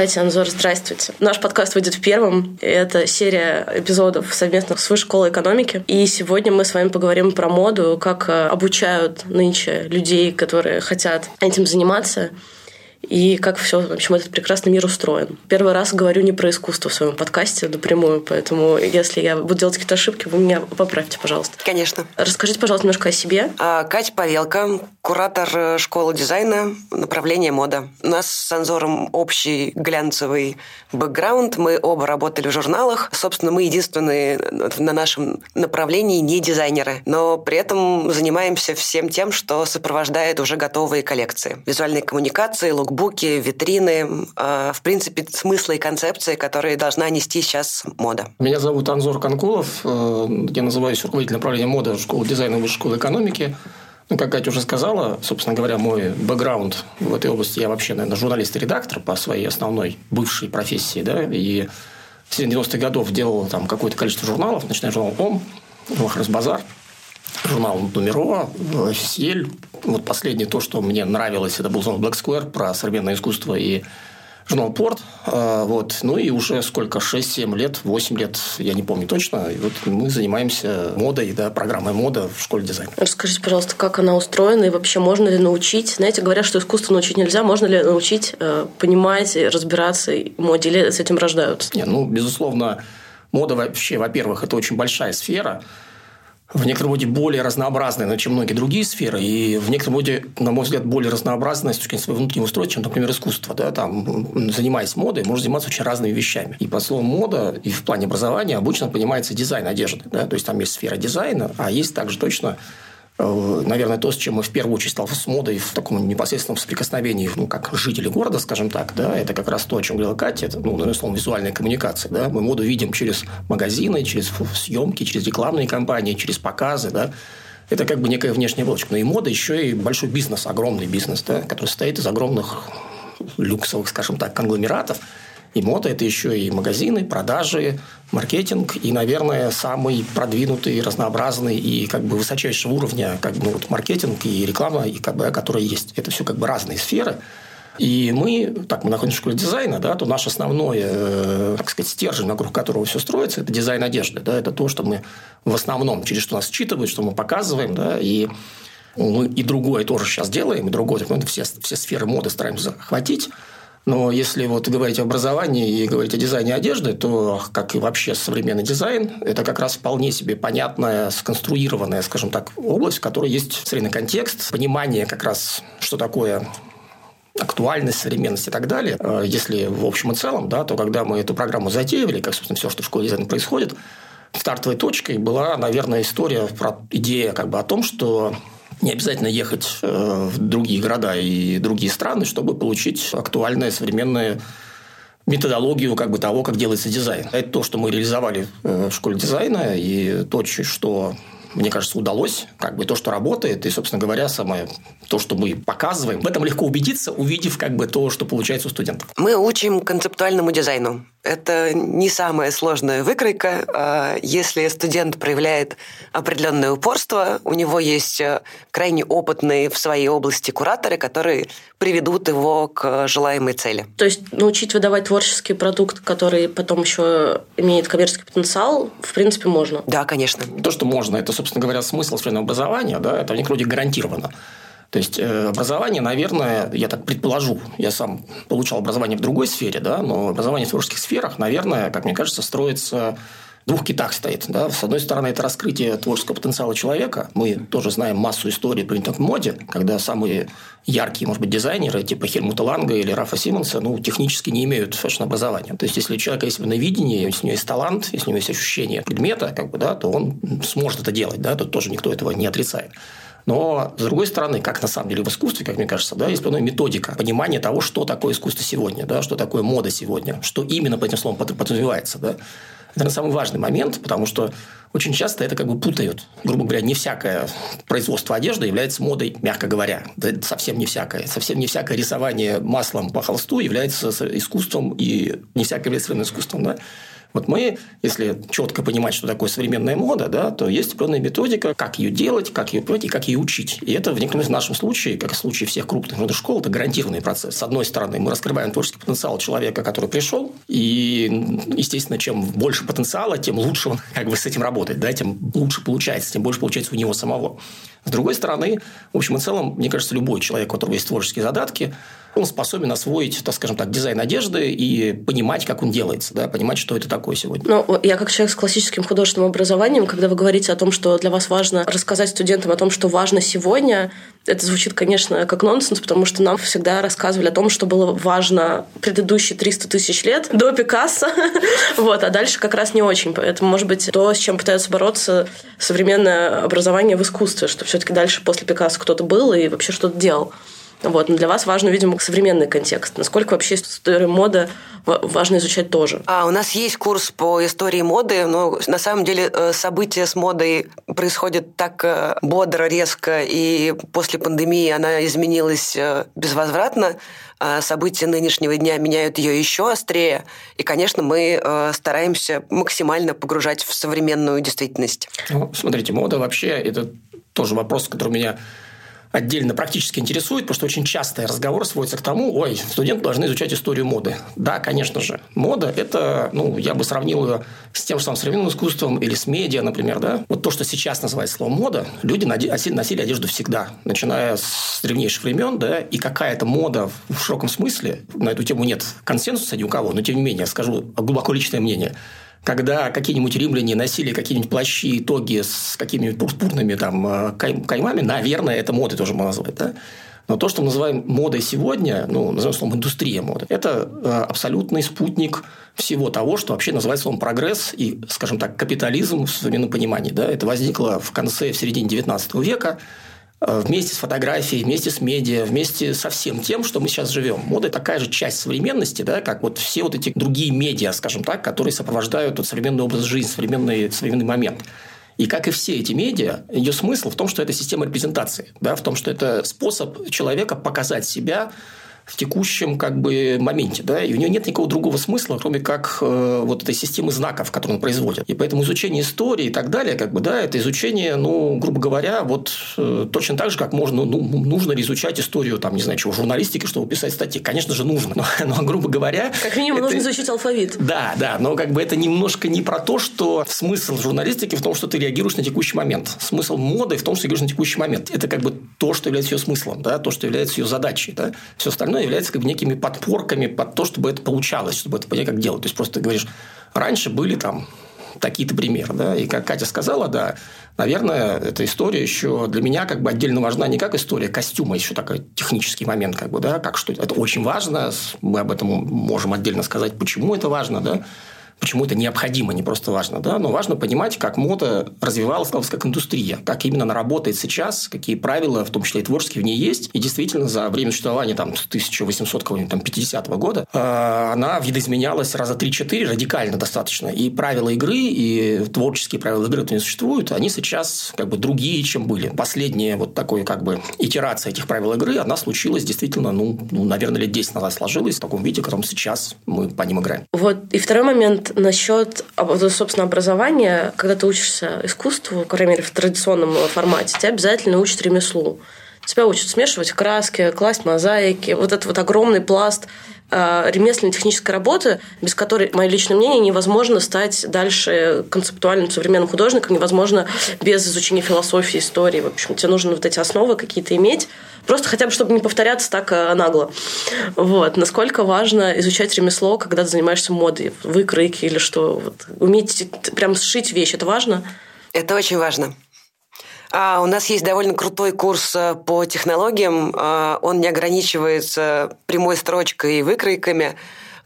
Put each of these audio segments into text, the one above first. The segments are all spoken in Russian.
Катя, Анзор, здравствуйте. Наш подкаст выйдет в первом. Это серия эпизодов совместных с Высшей школой экономики. И сегодня мы с вами поговорим про моду, как э, обучают нынче людей, которые хотят этим заниматься и как все, в общем, этот прекрасный мир устроен. Первый раз говорю не про искусство в своем подкасте напрямую, поэтому если я буду делать какие-то ошибки, вы меня поправьте, пожалуйста. Конечно. Расскажите, пожалуйста, немножко о себе. А, Катя Павелка, куратор э, школы дизайна, направление мода. У нас с Анзором общий глянцевый бэкграунд. Мы оба работали в журналах. Собственно, мы единственные на нашем направлении не дизайнеры, но при этом занимаемся всем тем, что сопровождает уже готовые коллекции. Визуальные коммуникации, лук лукбуки, витрины, э, в принципе, смысла и концепции, которые должна нести сейчас мода. Меня зовут Анзор Конкулов. Э, я называюсь руководителем направления моды школы дизайна Высшей школы экономики. Ну, как Катя уже сказала, собственно говоря, мой бэкграунд в этой области, я вообще, наверное, журналист и редактор по своей основной бывшей профессии, да, и в 90-х годов делал там какое-то количество журналов, начиная журнал «Ом», «Вахрас Базар», журнал «Нумеро», «Офисель». Вот последнее то, что мне нравилось, это был журнал «Black Square» про современное искусство и журнал «Порт». А, вот. Ну и уже сколько, 6-7 лет, 8 лет, я не помню точно. И вот мы занимаемся модой, да, программой мода в школе дизайна. Расскажите, пожалуйста, как она устроена и вообще можно ли научить? Знаете, говорят, что искусство научить нельзя. Можно ли научить э, понимать, разбираться в моде или с этим рождаются? Не, ну, безусловно, мода вообще, во-первых, это очень большая сфера – в некотором роде более разнообразная, чем многие другие сферы, и в некотором роде, на мой взгляд, более разнообразная с точки зрения своего внутреннего устройства, чем, например, искусство. Да? Там, занимаясь модой, можно заниматься очень разными вещами. И по слову мода и в плане образования обычно понимается дизайн одежды. Да? То есть, там есть сфера дизайна, а есть также точно наверное, то, с чем мы в первую очередь сталкивались с модой в таком непосредственном соприкосновении, ну, как жители города, скажем так, да, это как раз то, о чем говорила Катя, это, ну, словом, визуальная коммуникация, да, мы моду видим через магазины, через съемки, через рекламные кампании, через показы, да, это как бы некая внешняя оболочка. Но и мода еще и большой бизнес, огромный бизнес, да, который состоит из огромных люксовых, скажем так, конгломератов, и мода – это еще и магазины, продажи, маркетинг и, наверное, самый продвинутый, разнообразный и как бы высочайшего уровня как бы, ну, вот маркетинг и реклама, и, как бы, которые есть. Это все как бы разные сферы. И мы, так, мы находимся в школе дизайна, да, то наш основной, э, так сказать, стержень, вокруг которого все строится, это дизайн одежды. Да, это то, что мы в основном, через что нас считывают, что мы показываем, да, и мы и другое тоже сейчас делаем, и другое, мы все, все сферы моды стараемся захватить. Но если вот говорить о образовании и говорить о дизайне одежды, то, как и вообще современный дизайн, это как раз вполне себе понятная, сконструированная, скажем так, область, в которой есть современный контекст, понимание как раз, что такое актуальность, современность и так далее. Э, если в общем и целом, да, то когда мы эту программу затеивали, как, собственно, все, что в школе дизайна происходит, стартовой точкой была, наверное, история про идея как бы о том, что не обязательно ехать э, в другие города и другие страны, чтобы получить актуальное современное методологию как бы того, как делается дизайн. Это то, что мы реализовали э, в школе дизайна, и то, что мне кажется, удалось, как бы то, что работает, и, собственно говоря, самое то, что мы показываем. В этом легко убедиться, увидев как бы то, что получается у студентов. Мы учим концептуальному дизайну. Это не самая сложная выкройка. А если студент проявляет определенное упорство, у него есть э, крайне опытные в своей области кураторы, которые приведут его к желаемой цели. То есть научить выдавать творческий продукт, который потом еще имеет коммерческий потенциал, в принципе, можно? Да, конечно. То, что можно, это, собственно говоря, смысл современного образования, да, это в некотором роде гарантированно. То есть э, образование, наверное, я так предположу, я сам получал образование в другой сфере, да, но образование в творческих сферах, наверное, как мне кажется, строится двух китах стоит. Да? С одной стороны, это раскрытие творческого потенциала человека. Мы тоже знаем массу историй принятых в моде, когда самые яркие, может быть, дизайнеры, типа Хельмута Ланга или Рафа Симонса, ну, технически не имеют фэшн-образования. То есть, если у человека есть видение, если у него есть талант, если у него есть ощущение предмета, как бы, да, то он сможет это делать. Да? Тут тоже никто этого не отрицает. Но, с другой стороны, как на самом деле в искусстве, как мне кажется, да, есть определенная методика понимания того, что такое искусство сегодня, да, что такое мода сегодня, что именно по этим словам подразумевается. Да. Это, наверное, самый важный момент, потому что очень часто это как бы путают. Грубо говоря, не всякое производство одежды является модой, мягко говоря. Да, совсем не всякое. Совсем не всякое рисование маслом по холсту является искусством, и не всякое является искусством. Да? Вот мы, если четко понимать, что такое современная мода, да, то есть определенная методика, как ее делать, как ее и как ее учить. И это в некотором в нашем случае, как и в случае всех крупных модных школ, это гарантированный процесс. С одной стороны, мы раскрываем творческий потенциал человека, который пришел, и, естественно, чем больше потенциала, тем лучше он как бы с этим работает, да, тем лучше получается, тем больше получается у него самого. С другой стороны, в общем и целом, мне кажется, любой человек, у которого есть творческие задатки, он способен освоить, так скажем так, дизайн одежды и понимать, как он делается, да, понимать, что это такое сегодня. Ну, я как человек с классическим художественным образованием, когда вы говорите о том, что для вас важно рассказать студентам о том, что важно сегодня, это звучит, конечно, как нонсенс, потому что нам всегда рассказывали о том, что было важно предыдущие 300 тысяч лет до Пикассо, вот, а дальше как раз не очень. Это может быть то, с чем пытаются бороться современное образование в искусстве, что все-таки дальше после Пикассо кто-то был и вообще что-то делал. Вот. Но для вас важно, видимо, современный контекст. Насколько вообще история мода важно изучать тоже. А у нас есть курс по истории моды, но на самом деле э, события с модой происходят так э, бодро, резко, и после пандемии она изменилась э, безвозвратно. А события нынешнего дня меняют ее еще острее. И, конечно, мы стараемся максимально погружать в современную действительность. Ну, смотрите, мода вообще это тоже вопрос, который меня отдельно практически интересует, потому что очень часто разговор сводится к тому, ой, студенты должны изучать историю моды. Да, конечно же. Мода – это, ну, я бы сравнил ее с тем же самым современным искусством или с медиа, например, да. Вот то, что сейчас называется словом мода, люди носили одежду всегда, начиная с древнейших времен, да, и какая-то мода в широком смысле, на эту тему нет консенсуса ни у кого, но тем не менее, скажу глубоко личное мнение – когда какие-нибудь римляне носили какие-нибудь плащи и тоги с какими-нибудь пурпурными там э, каймами, наверное, это модой тоже можно назвать, да? Но то, что мы называем модой сегодня, ну, назовем словом индустрия моды, это э, абсолютный спутник всего того, что вообще называется словом прогресс и, скажем так, капитализм в современном понимании. Да? Это возникло в конце, в середине XIX века, вместе с фотографией, вместе с медиа, вместе со всем тем, что мы сейчас живем. Мода – такая же часть современности, да, как вот все вот эти другие медиа, скажем так, которые сопровождают вот современный образ жизни, современный, современный момент. И как и все эти медиа, ее смысл в том, что это система репрезентации, да, в том, что это способ человека показать себя в текущем как бы моменте, да, и у нее нет никакого другого смысла, кроме как э, вот этой системы знаков, которую он производит. И поэтому изучение истории и так далее, как бы, да, это изучение, ну, грубо говоря, вот э, точно так же, как можно, ну, нужно ли изучать историю, там, не знаю, чего, журналистики, чтобы писать статьи. Конечно же, нужно, но, но грубо говоря... Как минимум, это... нужно изучить алфавит. Да, да, но как бы это немножко не про то, что смысл журналистики в том, что ты реагируешь на текущий момент. Смысл моды в том, что ты реагируешь на текущий момент. Это как бы то, что является ее смыслом, да, то, что является ее задачей, да. Все остальное остальное является как бы некими подпорками под то, чтобы это получалось, чтобы это понять, как делать. То есть, просто ты говоришь, раньше были там такие-то примеры, да, и как Катя сказала, да, наверное, эта история еще для меня как бы отдельно важна не как история костюма, еще такой технический момент, как бы, да, как что это очень важно, мы об этом можем отдельно сказать, почему это важно, да, почему это необходимо, не просто важно, да, но важно понимать, как мода развивалась как индустрия, как именно она работает сейчас, какие правила, в том числе и творческие, в ней есть. И действительно, за время существования там, с 1850 года э, она видоизменялась раза 3-4 радикально достаточно. И правила игры, и творческие правила игры, которые существуют, они сейчас как бы другие, чем были. Последняя вот такой как бы итерация этих правил игры, она случилась действительно, ну, ну наверное, лет 10 назад сложилась в таком виде, в котором сейчас мы по ним играем. Вот. И второй момент насчет, собственно, образования, когда ты учишься искусству, по крайней в традиционном формате, тебя обязательно учат ремеслу. Тебя учат смешивать краски, класть мозаики. Вот этот вот огромный пласт э, ремесленной технической работы, без которой, мое личное мнение, невозможно стать дальше концептуальным современным художником, невозможно без изучения философии, истории. В общем, тебе нужно вот эти основы какие-то иметь, Просто хотя бы, чтобы не повторяться так э, нагло. Вот. Насколько важно изучать ремесло, когда ты занимаешься модой, выкройки или что. Вот. Уметь прям сшить вещь, это важно? Это очень важно. А у нас есть довольно крутой курс э, по технологиям. А, он не ограничивается прямой строчкой и выкройками.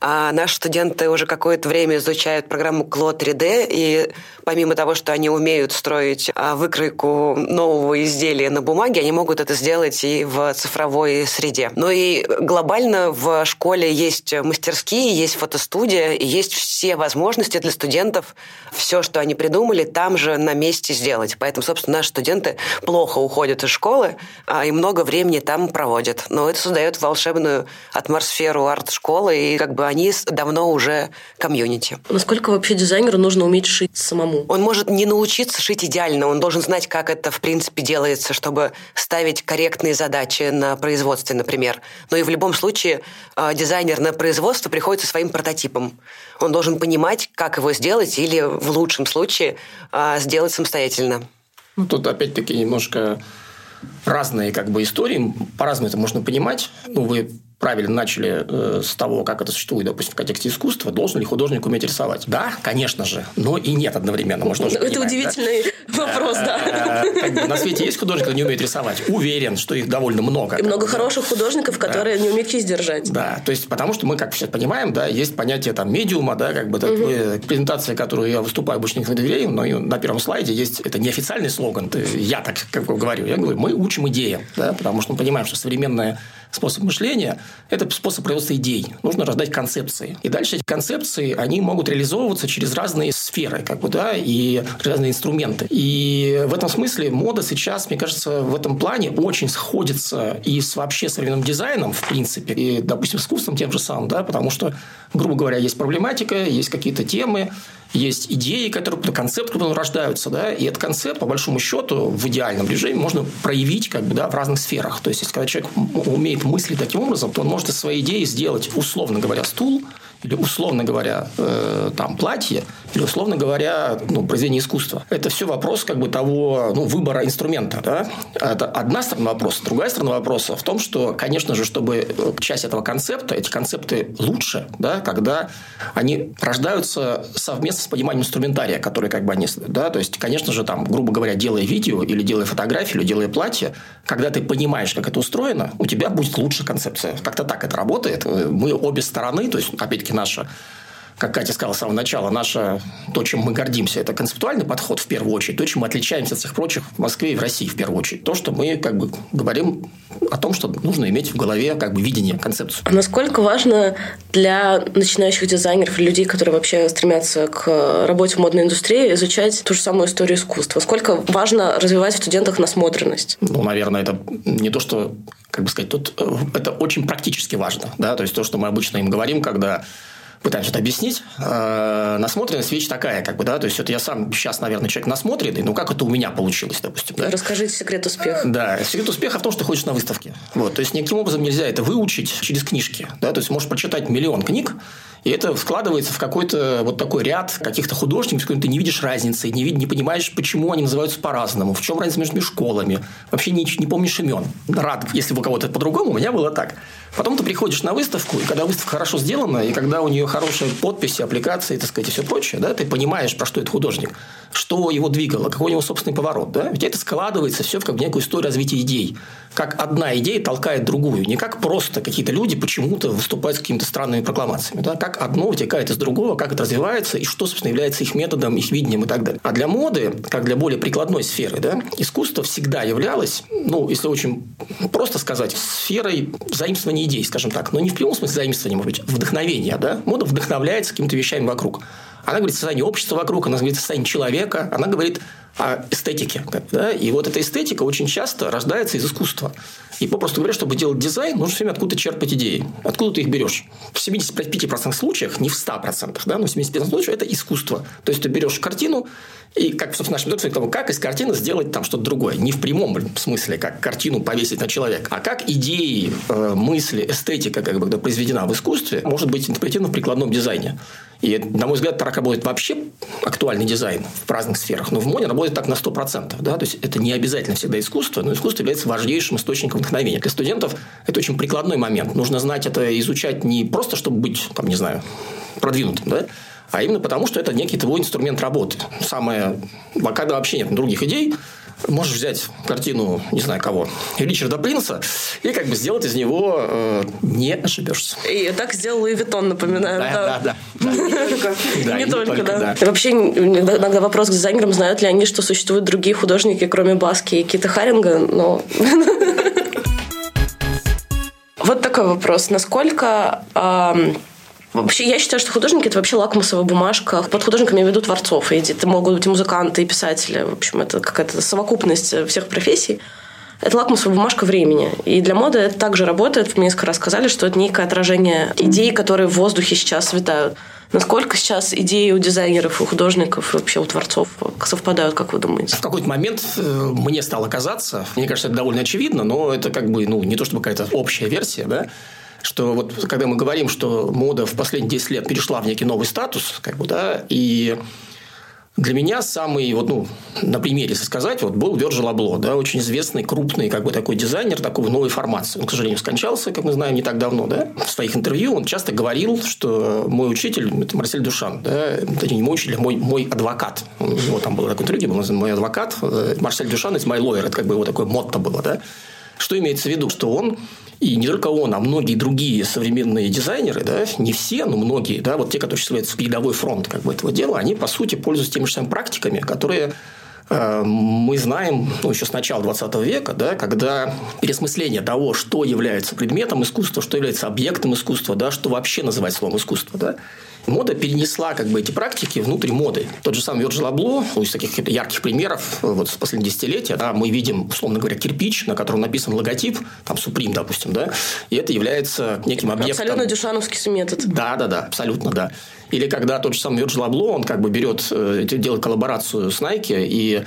А наши студенты уже какое-то время изучают программу Clo 3D, и помимо того, что они умеют строить а, выкройку нового изделия на бумаге, они могут это сделать и в цифровой среде. Но и глобально в школе есть мастерские, есть фотостудия, и есть все возможности для студентов все, что они придумали, там же на месте сделать. Поэтому, собственно, наши студенты плохо уходят из школы а, и много времени там проводят. Но это создает волшебную атмосферу арт-школы, и как бы они давно уже комьюнити. Насколько вообще дизайнеру нужно уметь шить самому? Он может не научиться шить идеально, он должен знать, как это в принципе делается, чтобы ставить корректные задачи на производстве, например. Но и в любом случае э, дизайнер на производство приходит со своим прототипом. Он должен понимать, как его сделать или в лучшем случае э, сделать самостоятельно. Ну, тут опять-таки немножко разные как бы истории, по-разному это можно понимать. Ну, вы правильно начали э, с того, как это существует, допустим, в контексте искусства, должен ли художник уметь рисовать? Да, конечно же, но и нет одновременно. Можно тоже это понимать, удивительный да? вопрос, да. Э, на свете есть художники, которые не умеют рисовать? Уверен, что их довольно много. И много хороших художников, которые не умеют кисть держать. Да, то есть, потому что мы, как все понимаем, да, есть понятие там медиума, да, как бы презентация, которую я выступаю, обычно не доверяю, но на первом слайде есть, это неофициальный слоган, я так как говорю, я говорю, мы учим идеям, да, потому что мы понимаем, что современная способ мышления – это способ производства идей. Нужно рождать концепции. И дальше эти концепции, они могут реализовываться через разные сферы, как бы, да, и разные инструменты. И в этом смысле мода сейчас, мне кажется, в этом плане очень сходится и с вообще современным дизайном, в принципе, и, допустим, искусством тем же самым, да, потому что, грубо говоря, есть проблематика, есть какие-то темы, есть идеи, которые, концепты, которые рождаются, да, и этот концепт, по большому счету, в идеальном режиме можно проявить как бы, да, в разных сферах. То есть, если когда человек умеет мыслить таким образом, то он может из своей идеи сделать, условно говоря, стул – или, условно говоря, э, там, платье, или, условно говоря, ну, произведение искусства. Это все вопрос как бы того ну, выбора инструмента. Да? Это одна сторона вопроса. Другая сторона вопроса в том, что, конечно же, чтобы э, часть этого концепта, эти концепты лучше, да, когда они рождаются совместно с пониманием инструментария, который как бы они... Да? То есть, конечно же, там, грубо говоря, делая видео или делая фотографию, или делая платье, когда ты понимаешь, как это устроено, у тебя будет лучшая концепция. Как-то так это работает. Мы обе стороны, то есть, опять-таки, наша как Катя сказала с самого начала, наша, то, чем мы гордимся, это концептуальный подход в первую очередь, то, чем мы отличаемся от всех прочих в Москве и в России в первую очередь. То, что мы как бы говорим о том, что нужно иметь в голове как бы видение, концепцию. А насколько важно для начинающих дизайнеров, людей, которые вообще стремятся к работе в модной индустрии, изучать ту же самую историю искусства? Сколько важно развивать в студентах насмотренность? Ну, наверное, это не то, что как бы сказать, тут э, это очень практически важно. Да? То есть, то, что мы обычно им говорим, когда пытаемся это объяснить. Э, насмотренность вещь такая, как бы, да, то есть, вот я сам сейчас, наверное, человек насмотренный, ну, как это у меня получилось, допустим, да? Расскажите секрет успеха. Да, секрет успеха в том, что ходишь на выставке. Вот, то есть, никаким образом нельзя это выучить через книжки, да, то есть, можешь прочитать миллион книг, и это складывается в какой-то вот такой ряд каких-то художников, с которыми ты не видишь разницы, не, вид, не понимаешь, почему они называются по-разному, в чем разница между школами. Вообще не, не помнишь имен. Рад, если у кого-то по-другому, у меня было так. Потом ты приходишь на выставку, и когда выставка хорошо сделана, и когда у нее хорошие подписи, аппликации, так сказать, и все прочее, да, ты понимаешь, про что этот художник, что его двигало, какой у него собственный поворот. Да? Ведь это складывается все в как некую историю развития идей. Как одна идея толкает другую. Не как просто какие-то люди почему-то выступают с какими-то странными прокламациями. Да? Как одно вытекает из другого, как это развивается, и что, собственно, является их методом, их видением и так далее. А для моды, как для более прикладной сферы, да, искусство всегда являлось, ну, если очень просто сказать, сферой заимствования идей, скажем так, но не в прямом смысле заимствования, может быть, вдохновения, да, мода вдохновляется какими-то вещами вокруг. Она говорит о состоянии общества вокруг, она говорит о состоянии человека, она говорит о эстетике. Да? И вот эта эстетика очень часто рождается из искусства. И попросту говоря, чтобы делать дизайн, нужно все время откуда-то черпать идеи. Откуда ты их берешь? В 75% случаях, не в 100%, да, но в 75% случаев это искусство. То есть, ты берешь картину, и как, собственно, наш метод того, как из картины сделать там что-то другое. Не в прямом смысле, как картину повесить на человека, а как идеи, э, мысли, эстетика, как бы, произведена в искусстве, может быть интерпретирована в прикладном дизайне. И, на мой взгляд, так работает вообще актуальный дизайн в разных сферах. Но в моде работает так на 100%. Да? То есть, это не обязательно всегда искусство, но искусство является важнейшим источником вдохновения. Для студентов это очень прикладной момент. Нужно знать это, изучать не просто, чтобы быть, там, не знаю, продвинутым, да? а именно потому, что это некий твой инструмент работы. Самое, когда вообще нет других идей, можешь взять картину, не знаю кого, Ричарда Принца, и как бы сделать из него э, не ошибешься. И так сделал Louis Vuitton, напоминаю. Да, да, да. Не только, да. Вообще, иногда вопрос к дизайнерам, знают ли они, что существуют другие художники, кроме Баски и Кита Харинга, но... Вот такой вопрос. Насколько Вообще, я считаю, что художники – это вообще лакмусовая бумажка. Под художниками я веду творцов. И это могут быть и музыканты, и писатели. В общем, это какая-то совокупность всех профессий. это лакмусовая бумажка времени. И для моды это также работает. Мне несколько раз сказали, что это некое отражение идей, которые в воздухе сейчас витают. Насколько сейчас идеи у дизайнеров, у художников, вообще у творцов совпадают, как вы думаете? В какой-то момент э, мне стало казаться, мне кажется, это довольно очевидно, но это как бы, ну, не то чтобы какая-то общая версия, да, что вот когда мы говорим, что мода в последние 10 лет перешла в некий новый статус, как бы, да, и для меня самый, вот, ну, на примере, если сказать, вот был Virgil Abloh, да, очень известный, крупный, как бы такой дизайнер такой новой формации. Он, к сожалению, скончался, как мы знаем, не так давно, да. В своих интервью он часто говорил, что мой учитель, это Марсель Душан, да, это не мой учитель, а мой, мой адвокат. У него там было такое интервью, был мой адвокат, э, Марсель Душан, это мой лойер, это как бы его такое мотто было, да. Что имеется в виду? Что он и не только он, а многие другие современные дизайнеры, да, не все, но многие, да, вот те, которые считаются передовой фронт как бы, этого дела, они, по сути, пользуются теми же самыми практиками, которые э, мы знаем ну, еще с начала 20 века, да, когда пересмысление того, что является предметом искусства, что является объектом искусства, да, что вообще называть словом искусство, да, Мода перенесла как бы эти практики внутрь моды. Тот же самый Virgil Abloh, ну, из таких ярких примеров вот с последних десятилетия, да, мы видим, условно говоря, кирпич, на котором написан логотип, там Supreme, допустим, да, и это является неким объектом. Абсолютно дюшановский метод. Да, да, да, абсолютно, да. Или когда тот же самый Virgil Abloh, он как бы берет, э, делает коллаборацию с Nike и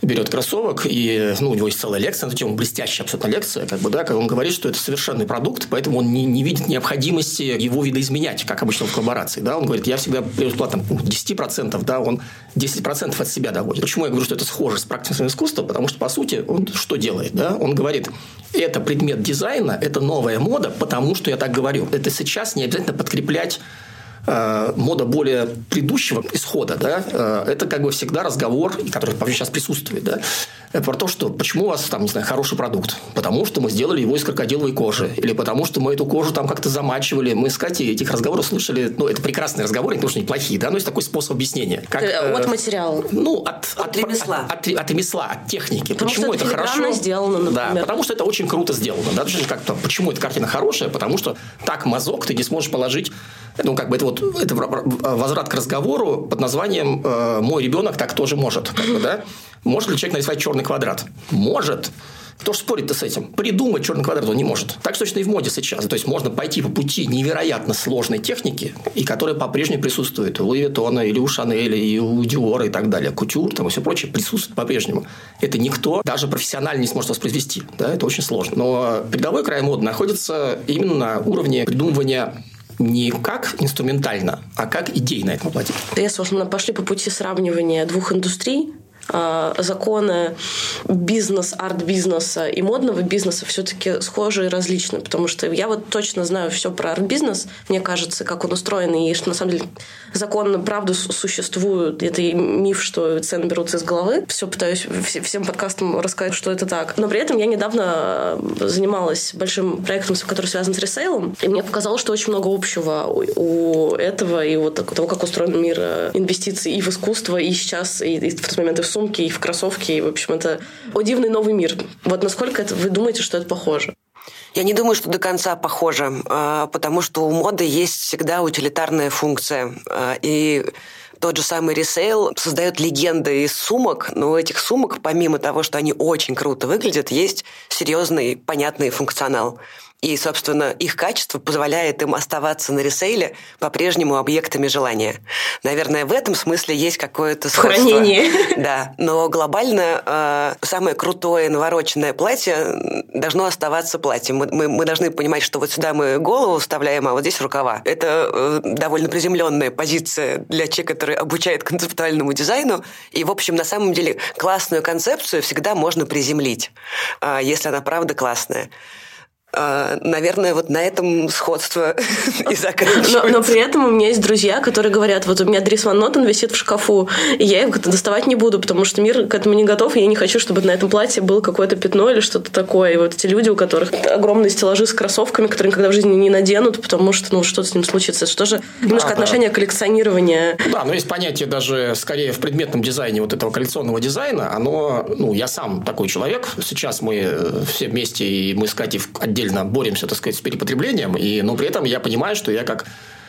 берет кроссовок, и ну, у него есть целая лекция на эту тему, блестящая абсолютно лекция, как бы, да, как он говорит, что это совершенный продукт, поэтому он не, не видит необходимости его видоизменять, как обычно в коллаборации. Да? Он говорит, я всегда беру плату 10%, да, он 10% от себя доводит. Почему я говорю, что это схоже с практикой искусства? Потому что, по сути, он что делает? Да? Он говорит, это предмет дизайна, это новая мода, потому что я так говорю. Это сейчас не обязательно подкреплять Э, мода более предыдущего исхода, да, э, это как бы всегда разговор, который сейчас присутствует, да, э, про то, что почему у вас там, не знаю, хороший продукт. Потому что мы сделали его из крокодиловой кожи. Или потому что мы эту кожу там как-то замачивали. Мы с Катей этих разговоров слышали, ну, это прекрасные разговоры, не потому что они плохие, да, но есть такой способ объяснения. Как, э, от материала. Ну, от, от, от ремесла. От, от, от ремесла, от техники. Потому почему что это, это хорошо? сделано, например. Да, потому что это очень круто сделано. Да, как -то, почему эта картина хорошая? Потому что так мазок ты не сможешь положить ну, как бы это вот это возврат к разговору под названием э, «Мой ребенок так тоже может». Как бы, да? Может ли человек нарисовать черный квадрат? Может. Кто же спорит-то с этим? Придумать черный квадрат он не может. Так точно и в моде сейчас. То есть, можно пойти по пути невероятно сложной техники, и которая по-прежнему присутствует у Луи или у Шанеля, и у Диора, и так далее. Кутюр, там и все прочее присутствует по-прежнему. Это никто даже профессионально не сможет воспроизвести. Да? Это очень сложно. Но передовой край моды находится именно на уровне придумывания не как инструментально, а как идейно это воплотить. Если уж мы пошли по пути сравнивания двух индустрий, а, законы бизнес, арт-бизнеса и модного бизнеса все-таки схожи и различны, потому что я вот точно знаю все про арт-бизнес, мне кажется, как он устроен, и что на самом деле законы правда существуют. Это миф, что цены берутся из головы. Все пытаюсь всем подкастам рассказать, что это так. Но при этом я недавно занималась большим проектом, который связан с ресейлом, и мне показалось, что очень много общего у этого и вот того, как устроен мир э, инвестиций и в искусство, и сейчас, и в тот момент и в сумки, и в кроссовки. И, в общем, это о дивный новый мир. Вот насколько это, вы думаете, что это похоже? Я не думаю, что до конца похоже, а, потому что у моды есть всегда утилитарная функция. А, и тот же самый ресейл создает легенды из сумок, но у этих сумок, помимо того, что они очень круто выглядят, есть серьезный, понятный функционал. И, собственно, их качество позволяет им оставаться на ресейле по-прежнему объектами желания. Наверное, в этом смысле есть какое-то сходство. Хранение. Да, но глобально э, самое крутое навороченное платье должно оставаться платьем. Мы, мы, мы должны понимать, что вот сюда мы голову вставляем, а вот здесь рукава. Это э, довольно приземленная позиция для человека, который обучает концептуальному дизайну. И, в общем, на самом деле классную концепцию всегда можно приземлить, э, если она правда классная. А, наверное, вот на этом сходство и заканчивается. Но, но при этом у меня есть друзья, которые говорят, вот у меня Дрис Ван Нотен висит в шкафу, и я его доставать не буду, потому что мир к этому не готов, и я не хочу, чтобы на этом платье было какое-то пятно или что-то такое. И вот эти люди, у которых огромные стеллажи с кроссовками, которые никогда в жизни не наденут, потому что ну что с ним случится. Это что же немножко а, отношение да. коллекционирования. Да, но есть понятие даже скорее в предметном дизайне вот этого коллекционного дизайна. Оно, ну, я сам такой человек. Сейчас мы э, все вместе, и мы с Катей отдельно боремся, так сказать, с перепотреблением, и, но при этом я понимаю, что я как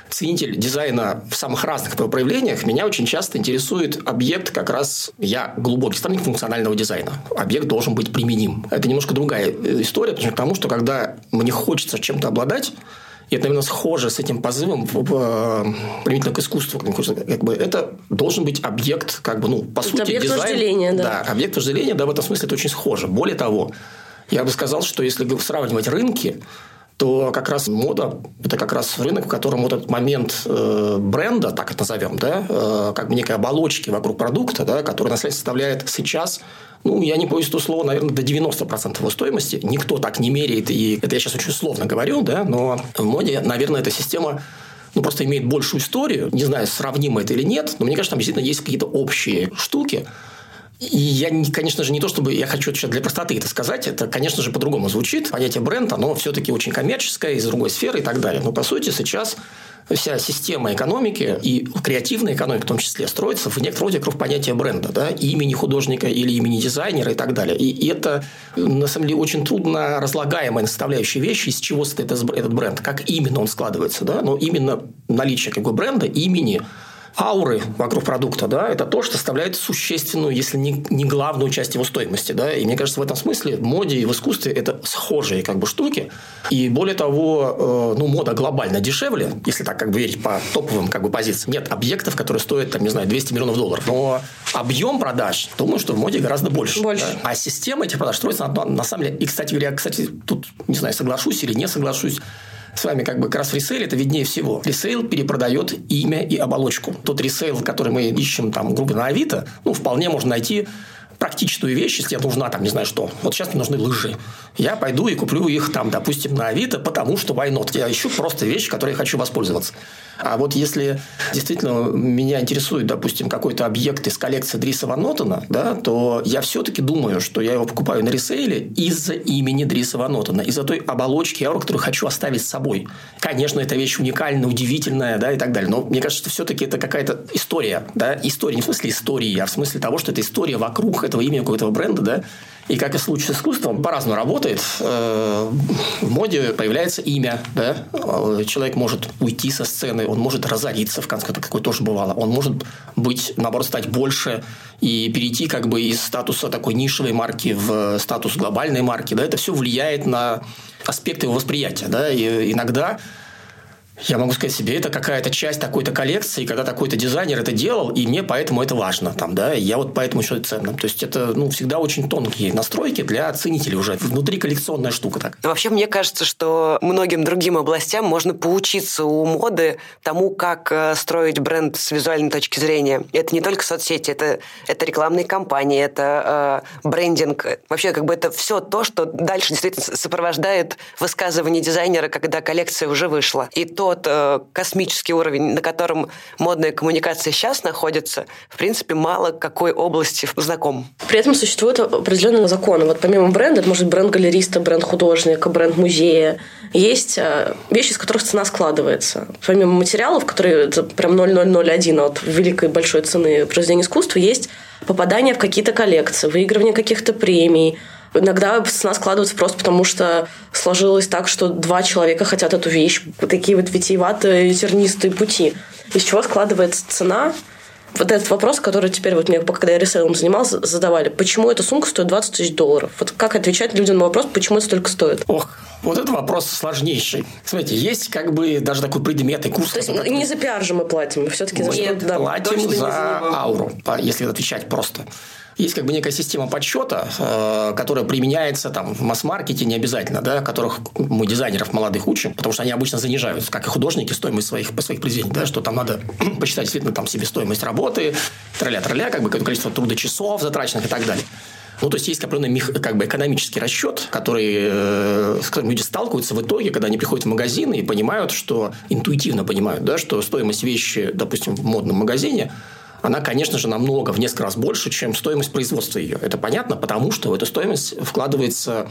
ценитель дизайна в самых разных проявлениях, меня очень часто интересует объект как раз... Я глубокий сторонник функционального дизайна. Объект должен быть применим. Это немножко другая э, история, потому что когда мне хочется чем-то обладать, и это, наверное, схоже с этим позывом э, применительно к искусству. Как бы, это должен быть объект, как бы, ну, по это сути, объект дизайн. вожделения, да. Да, объект вожделения, да, в этом смысле это очень схоже. Более того, я бы сказал, что если сравнивать рынки, то как раз мода – это как раз рынок, в котором вот этот момент э, бренда, так это назовем, да, э, как бы некой оболочки вокруг продукта, да, который на составляет сейчас ну, я не боюсь этого слова, наверное, до 90% его стоимости. Никто так не меряет, и это я сейчас очень условно говорю, да, но в моде, наверное, эта система ну, просто имеет большую историю. Не знаю, сравнимо это или нет, но мне кажется, там действительно есть какие-то общие штуки. И я, конечно же, не то, чтобы я хочу сейчас для простоты это сказать, это, конечно же, по-другому звучит. Понятие бренд, оно все-таки очень коммерческое, из другой сферы и так далее. Но, по сути, сейчас вся система экономики и креативная экономика в том числе строится в некотором роде круг понятия бренда, да, имени художника или имени дизайнера и так далее. И это, на самом деле, очень трудно разлагаемая составляющая вещи, из чего состоит этот бренд, как именно он складывается, да, но именно наличие как бы бренда, имени, ауры вокруг продукта, да, это то, что составляет существенную, если не, не главную часть его стоимости, да, и мне кажется, в этом смысле в моде и в искусстве это схожие как бы штуки, и более того, э, ну, мода глобально дешевле, если так как бы верить по топовым как бы позициям. Нет объектов, которые стоят, там, не знаю, 200 миллионов долларов, но объем продаж, думаю, что в моде гораздо больше. Больше. Да? А система этих продаж строится на, на самом деле, и, кстати говоря, кстати, тут, не знаю, соглашусь или не соглашусь, с вами как бы как раз в ресейле это виднее всего. Ресейл перепродает имя и оболочку. Тот ресейл, который мы ищем там, грубо на Авито, ну, вполне можно найти практичную вещь, если тебе нужна, там, не знаю что. Вот сейчас мне нужны лыжи. Я пойду и куплю их там, допустим, на Авито, потому что why not? Я ищу просто вещи, которые я хочу воспользоваться. А вот если действительно меня интересует, допустим, какой-то объект из коллекции Дриса Ван Нотена, да, то я все-таки думаю, что я его покупаю на ресейле из-за имени Дриса Ван Нотена, из-за той оболочки ауры, которую хочу оставить с собой. Конечно, эта вещь уникальная, удивительная, да, и так далее. Но мне кажется, что все-таки это какая-то история, да, история не в смысле истории, а в смысле того, что это история вокруг этого имени какого-то бренда, да, и как и в случае с искусством, по-разному работает. Э, в моде появляется имя. Да? Человек может уйти со сцены, он может разориться, в конце концов, какое тоже бывало. Он может быть, наоборот, стать больше и перейти как бы из статуса такой нишевой марки в статус глобальной марки. Да? Это все влияет на аспекты его восприятия. Да? И иногда я могу сказать себе, это какая-то часть такой-то коллекции, когда такой-то дизайнер это делал, и мне поэтому это важно. Там, да, я вот поэтому считаю ценным. То есть, это ну, всегда очень тонкие настройки для ценителей уже. Внутри коллекционная штука так. Вообще, мне кажется, что многим другим областям можно поучиться у моды тому, как э, строить бренд с визуальной точки зрения. Это не только соцсети, это, это рекламные кампании, это э, брендинг. Вообще, как бы это все то, что дальше действительно сопровождает высказывание дизайнера, когда коллекция уже вышла. И то, тот э, космический уровень, на котором модная коммуникация сейчас находится, в принципе, мало какой области знаком. При этом существуют определенные законы. Вот помимо бренда, это может быть бренд галериста, бренд художника, бренд музея. Есть э, вещи, из которых цена складывается. Помимо материалов, которые это прям 0,001 от великой большой цены произведения искусства, есть попадание в какие-то коллекции, выигрывание каких-то премий, Иногда цена складывается просто потому, что сложилось так, что два человека хотят эту вещь. Вот такие вот витиеватые тернистые пути. Из чего складывается цена? Вот этот вопрос, который теперь вот мне, когда я ресейлом занимался, задавали. Почему эта сумка стоит 20 тысяч долларов? Вот как отвечать людям на вопрос, почему это столько стоит? Ох, вот это вопрос сложнейший. Смотрите, есть как бы даже такой предмет и курс. То есть не за пиар же мы платим, мы все-таки за что? Да, платим за ауру, если отвечать просто. Есть как бы некая система подсчета, э, которая применяется там в масс-маркете не обязательно, да, которых мы дизайнеров молодых учим, потому что они обычно занижают, как и художники, стоимость своих, своих произведений, да, что там надо посчитать действительно там себестоимость работы, тролля-тролля, как бы количество трудочасов затраченных и так далее. Ну, то есть, есть определенный как бы, экономический расчет, который, э, с которым люди сталкиваются в итоге, когда они приходят в магазин и понимают, что интуитивно понимают, да, что стоимость вещи, допустим, в модном магазине – она, конечно же, намного, в несколько раз больше, чем стоимость производства ее. Это понятно, потому что в эту стоимость вкладывается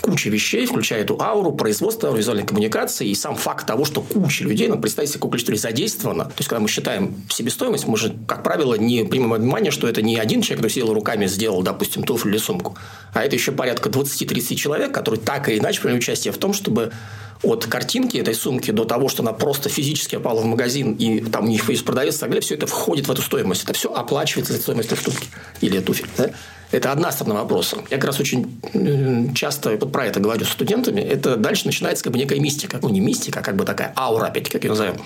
куча вещей, включая эту ауру, производство визуальной коммуникации и сам факт того, что куча людей, ну, представьте себе, количество людей задействовано. То есть, когда мы считаем себестоимость, мы же, как правило, не примем внимание, что это не один человек, который сидел руками сделал, допустим, туфлю или сумку, а это еще порядка 20-30 человек, которые так или иначе приняли участие в том, чтобы от картинки этой сумки до того, что она просто физически попала в магазин, и там у них есть продавец и так далее, все это входит в эту стоимость. Это все оплачивается за стоимость этой штуки или туфель. Да? Это одна сторона вопроса. Я как раз очень часто вот про это говорю с студентами. Это дальше начинается как бы некая мистика. Ну, не мистика, а как бы такая аура, опять как ее назовем.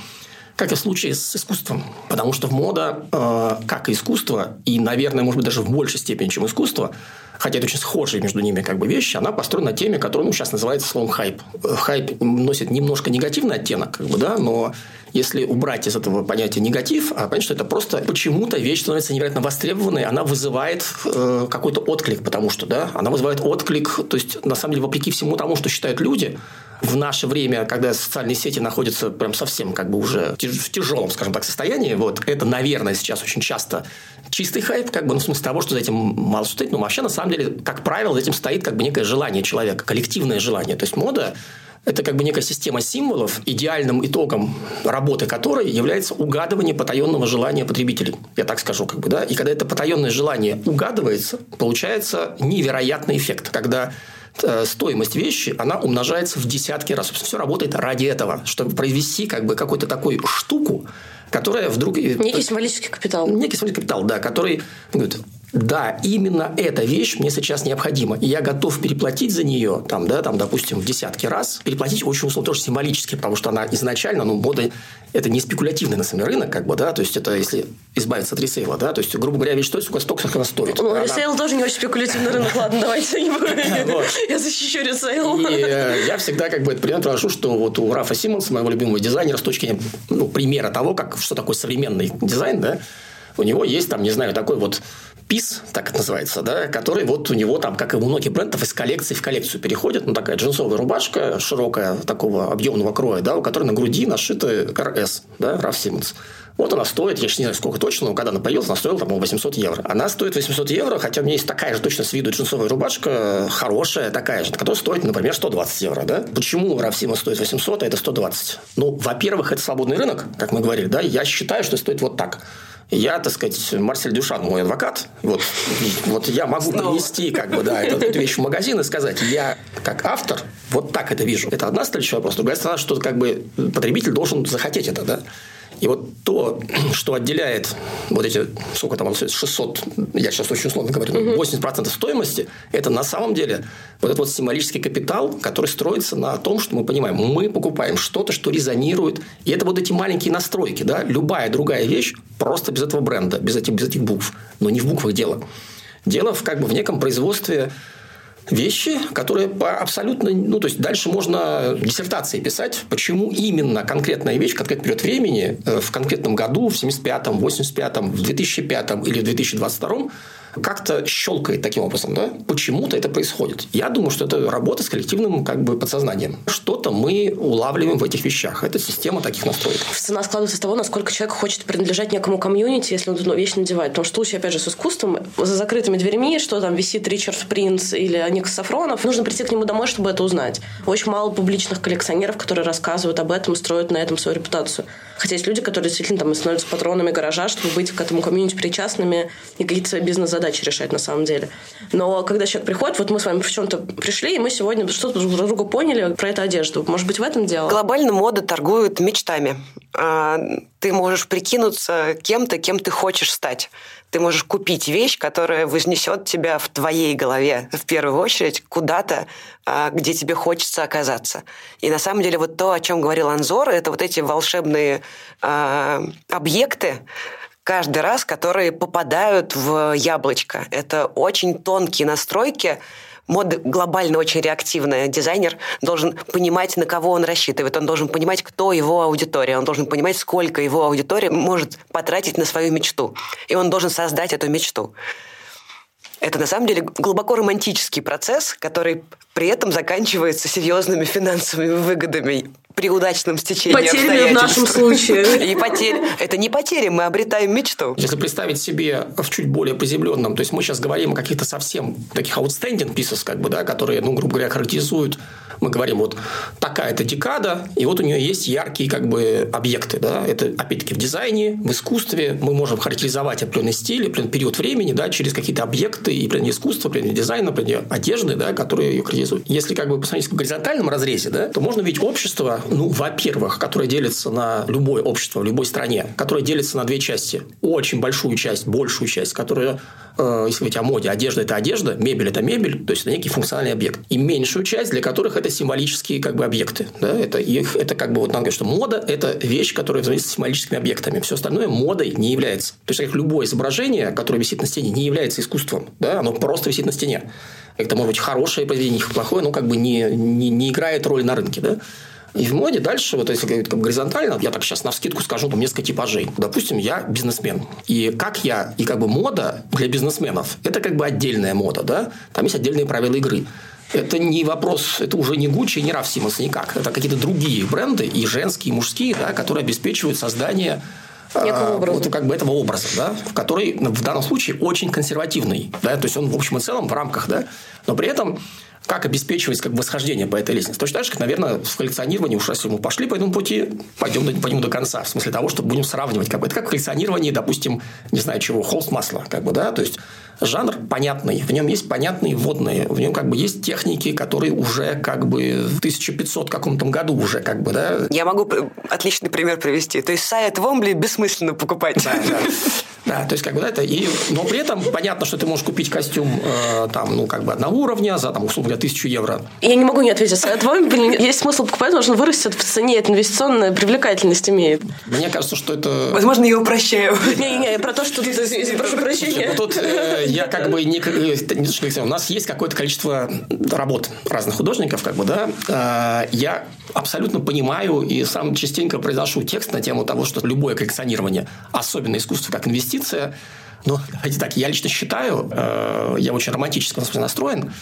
Как и в случае с искусством. Потому что в мода, э, как и искусство, и, наверное, может быть, даже в большей степени, чем искусство, хотя это очень схожие между ними как бы вещи, она построена на теме, которая ну, сейчас называется словом хайп. Хайп носит немножко негативный оттенок, как бы, да, но если убрать из этого понятия негатив, а понять, что это просто почему-то вещь становится невероятно востребованной, она вызывает э, какой-то отклик, потому что, да, она вызывает отклик, то есть, на самом деле, вопреки всему тому, что считают люди, в наше время, когда социальные сети находятся прям совсем как бы уже в тяжелом, скажем так, состоянии, вот это, наверное, сейчас очень часто чистый хайп, как бы, ну, в смысле того, что за этим мало стоит, но вообще, на самом деле, как правило, за этим стоит как бы некое желание человека, коллективное желание. То есть мода это как бы некая система символов, идеальным итогом работы которой является угадывание потаенного желания потребителей. Я так скажу, как бы, да. И когда это потаенное желание угадывается, получается невероятный эффект, когда стоимость вещи, она умножается в десятки раз. Все работает ради этого, чтобы произвести как бы какую-то такую штуку, которая вдруг... Некий символический капитал. Некий символический капитал, да, который говорит, да, именно эта вещь мне сейчас необходима, и я готов переплатить за нее, там, да, там, допустим, в десятки раз, переплатить очень условно, тоже символически, потому что она изначально, ну, мода – это не спекулятивный, на самом деле, рынок, как бы, да, то есть, это если избавиться от ресейла, да, то есть, грубо говоря, вещь стоит, сколько, столько, сколько она стоит. Ну, она... ресейл тоже не очень спекулятивный рынок, ладно, давайте не будем. Я защищу ресейл. Э, я всегда, как бы, это пример прошу, что вот у Рафа Симонса, моего любимого дизайнера, с точки ну, примера того, как, что такое современный дизайн, да, у него есть там, не знаю, такой вот ПИС, так это называется, да, который вот у него там, как и у многих брендов, из коллекции в коллекцию переходит. Ну, такая джинсовая рубашка широкая, такого объемного кроя, да, у которой на груди нашиты РС, да, Раф Симмонс. Вот она стоит, я не знаю, сколько точно, но когда она появилась, она стоила, по-моему, 800 евро. Она стоит 800 евро, хотя у меня есть такая же точно с виду джинсовая рубашка, хорошая такая же, которая стоит, например, 120 евро. Да? Почему Рафсима стоит 800, а это 120? Ну, во-первых, это свободный рынок, как мы говорили. Да? Я считаю, что стоит вот так. Я, так сказать, Марсель Дюшан, мой адвокат, вот, вот я могу Снова. принести как бы, да, эту, эту вещь в магазин и сказать, я как автор вот так это вижу. Это одна следующая вопрос. Другая сторона, что как бы потребитель должен захотеть это, да. И вот то, что отделяет вот эти, сколько там, 600, я сейчас очень условно говорю, 80% стоимости, это на самом деле вот этот вот символический капитал, который строится на том, что мы понимаем, мы покупаем что-то, что резонирует. И это вот эти маленькие настройки. Да? Любая другая вещь просто без этого бренда, без этих, без этих букв. Но не в буквах дело. Дело в, как бы, в неком производстве вещи, которые по абсолютно... Ну, то есть, дальше можно диссертации писать, почему именно конкретная вещь, конкретный период времени э, в конкретном году, в 75-м, 85-м, в 2005 или в 2022 как-то щелкает таким образом, да? Почему-то это происходит. Я думаю, что это работа с коллективным как бы подсознанием. Что-то мы улавливаем в этих вещах. Это система таких настроек. Цена складывается с того, насколько человек хочет принадлежать некому комьюнити, если он эту вещь надевает. Потому что случае, опять же, с искусством, за закрытыми дверьми, что там висит Ричард Принц или Ник Сафронов, нужно прийти к нему домой, чтобы это узнать. Очень мало публичных коллекционеров, которые рассказывают об этом, строят на этом свою репутацию. Хотя есть люди, которые действительно там становятся патронами гаража, чтобы быть к этому комьюнити причастными и какие-то свои бизнес задачи решать на самом деле. Но когда человек приходит, вот мы с вами в чем-то пришли, и мы сегодня что-то друг друга поняли про эту одежду. Может быть, в этом дело? Глобально мода торгует мечтами. А, ты можешь прикинуться кем-то, кем ты хочешь стать. Ты можешь купить вещь, которая вознесет тебя в твоей голове в первую очередь куда-то, а, где тебе хочется оказаться. И на самом деле вот то, о чем говорил Анзор, это вот эти волшебные а, объекты, каждый раз, которые попадают в яблочко. Это очень тонкие настройки, мода глобально очень реактивная. Дизайнер должен понимать, на кого он рассчитывает. Он должен понимать, кто его аудитория. Он должен понимать, сколько его аудитория может потратить на свою мечту. И он должен создать эту мечту. Это на самом деле глубоко романтический процесс, который при этом заканчивается серьезными финансовыми выгодами при удачном стечении Потерями в нашем случае. И потерь. Это не потери, мы обретаем мечту. Если представить себе в чуть более приземленном, то есть мы сейчас говорим о каких-то совсем таких outstanding pieces, как бы, да, которые, ну, грубо говоря, характеризуют Мы говорим, вот такая-то декада, и вот у нее есть яркие как бы объекты. Да? Это, опять-таки, в дизайне, в искусстве мы можем характеризовать определенный стиль, определенный период времени да, через какие-то объекты, и определенное искусство, определенный дизайн, определенные одежды, да, которые ее характеризуют. Если как бы посмотреть в горизонтальном разрезе, да, то можно видеть общество, ну, во-первых, которое делится на любое общество в любой стране, которое делится на две части. Очень большую часть, большую часть, которая Э, если говорить о моде, одежда – это одежда, мебель – это мебель, то есть это некий функциональный объект. И меньшую часть, для которых это символические как бы, объекты. Да? Это, их, это как бы, вот надо что мода – это вещь, которая взаимодействует с символическими объектами. Все остальное модой не является. То есть, как любое изображение, которое висит на стене, не является искусством. Да? Оно просто висит на стене. Это может быть хорошее произведение, плохое, но как бы не, не, не играет роль на рынке. Да? И в моде дальше, вот если говорить как горизонтально, я так сейчас на вскидку скажу, там несколько типажей. Допустим, я бизнесмен. И как я, и как бы мода для бизнесменов, это как бы отдельная мода, да? Там есть отдельные правила игры. Это не вопрос, это уже не Гуччи, не Раф Симонс, никак. Это какие-то другие бренды, и женские, и мужские, да, которые обеспечивают создание Некого образа. Вот как бы этого образа, да, который в данном случае очень консервативный, да, то есть он в общем и целом в рамках, да, но при этом как обеспечивать как бы, восхождение по этой лестнице. Точно так же, как, наверное, в коллекционировании, уж если мы пошли по этому пути, пойдем по нему до конца. В смысле того, что будем сравнивать. Как бы. Это как в коллекционировании, допустим, не знаю чего, холст масла. Как бы, да? То есть, жанр понятный, в нем есть понятные вводные, в нем как бы есть техники, которые уже как бы в 1500 каком-то году уже как бы, да. Я могу отличный пример привести. То есть сайт Вомбли бессмысленно покупать. Да, да. Да, то есть, как бы, да, это и, но при этом понятно, что ты можешь купить костюм э, там, ну, как бы одного уровня за, там, условно говоря, тысячу евро. Я не могу не ответить. Сайт Вомбли есть смысл покупать, потому что он вырастет в цене, это инвестиционная привлекательность имеет. Мне кажется, что это... Возможно, я упрощаю. Не-не, про то, что ты, прошу прощения. Тут э, я как бы не, не у нас есть какое-то количество работ разных художников, как бы, да. Э, я абсолютно понимаю и сам частенько произношу текст на тему того, что любое коллекционирование, особенно искусство как инвестиция, но давайте так, я лично считаю, э, я очень романтически настроен,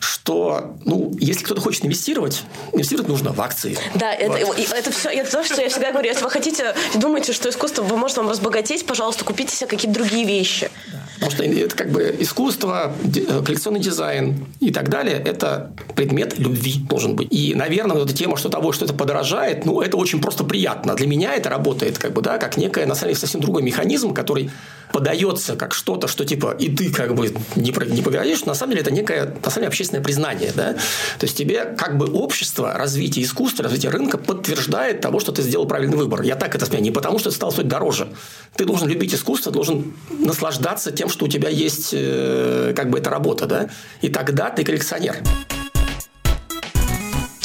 что, ну, если кто-то хочет инвестировать, инвестировать нужно в акции. Да, вот. это, это все, это то, что я всегда говорю. Если вы хотите, думаете, что искусство поможет вам разбогатеть, пожалуйста, купите себе какие-то другие вещи. Да. Потому что это как бы искусство, э, коллекционный дизайн и так далее, это предмет любви должен быть. И, наверное, вот эта тема, что того, что это подорожает, ну, это очень просто приятно. Для меня это работает как бы, да, как некая, на самом деле, совсем другой механизм, который подается как что-то, что типа и ты как бы не, не погоришь, на самом деле это некое, на самом деле, общественное признание, да? То есть тебе как бы общество, развитие искусства, развитие рынка подтверждает того, что ты сделал правильный выбор. Я так это смею. Не потому, что это стало стоить дороже. Ты должен любить искусство, должен наслаждаться тем, что у тебя есть э, как бы эта работа, да? И тогда ты коллекционер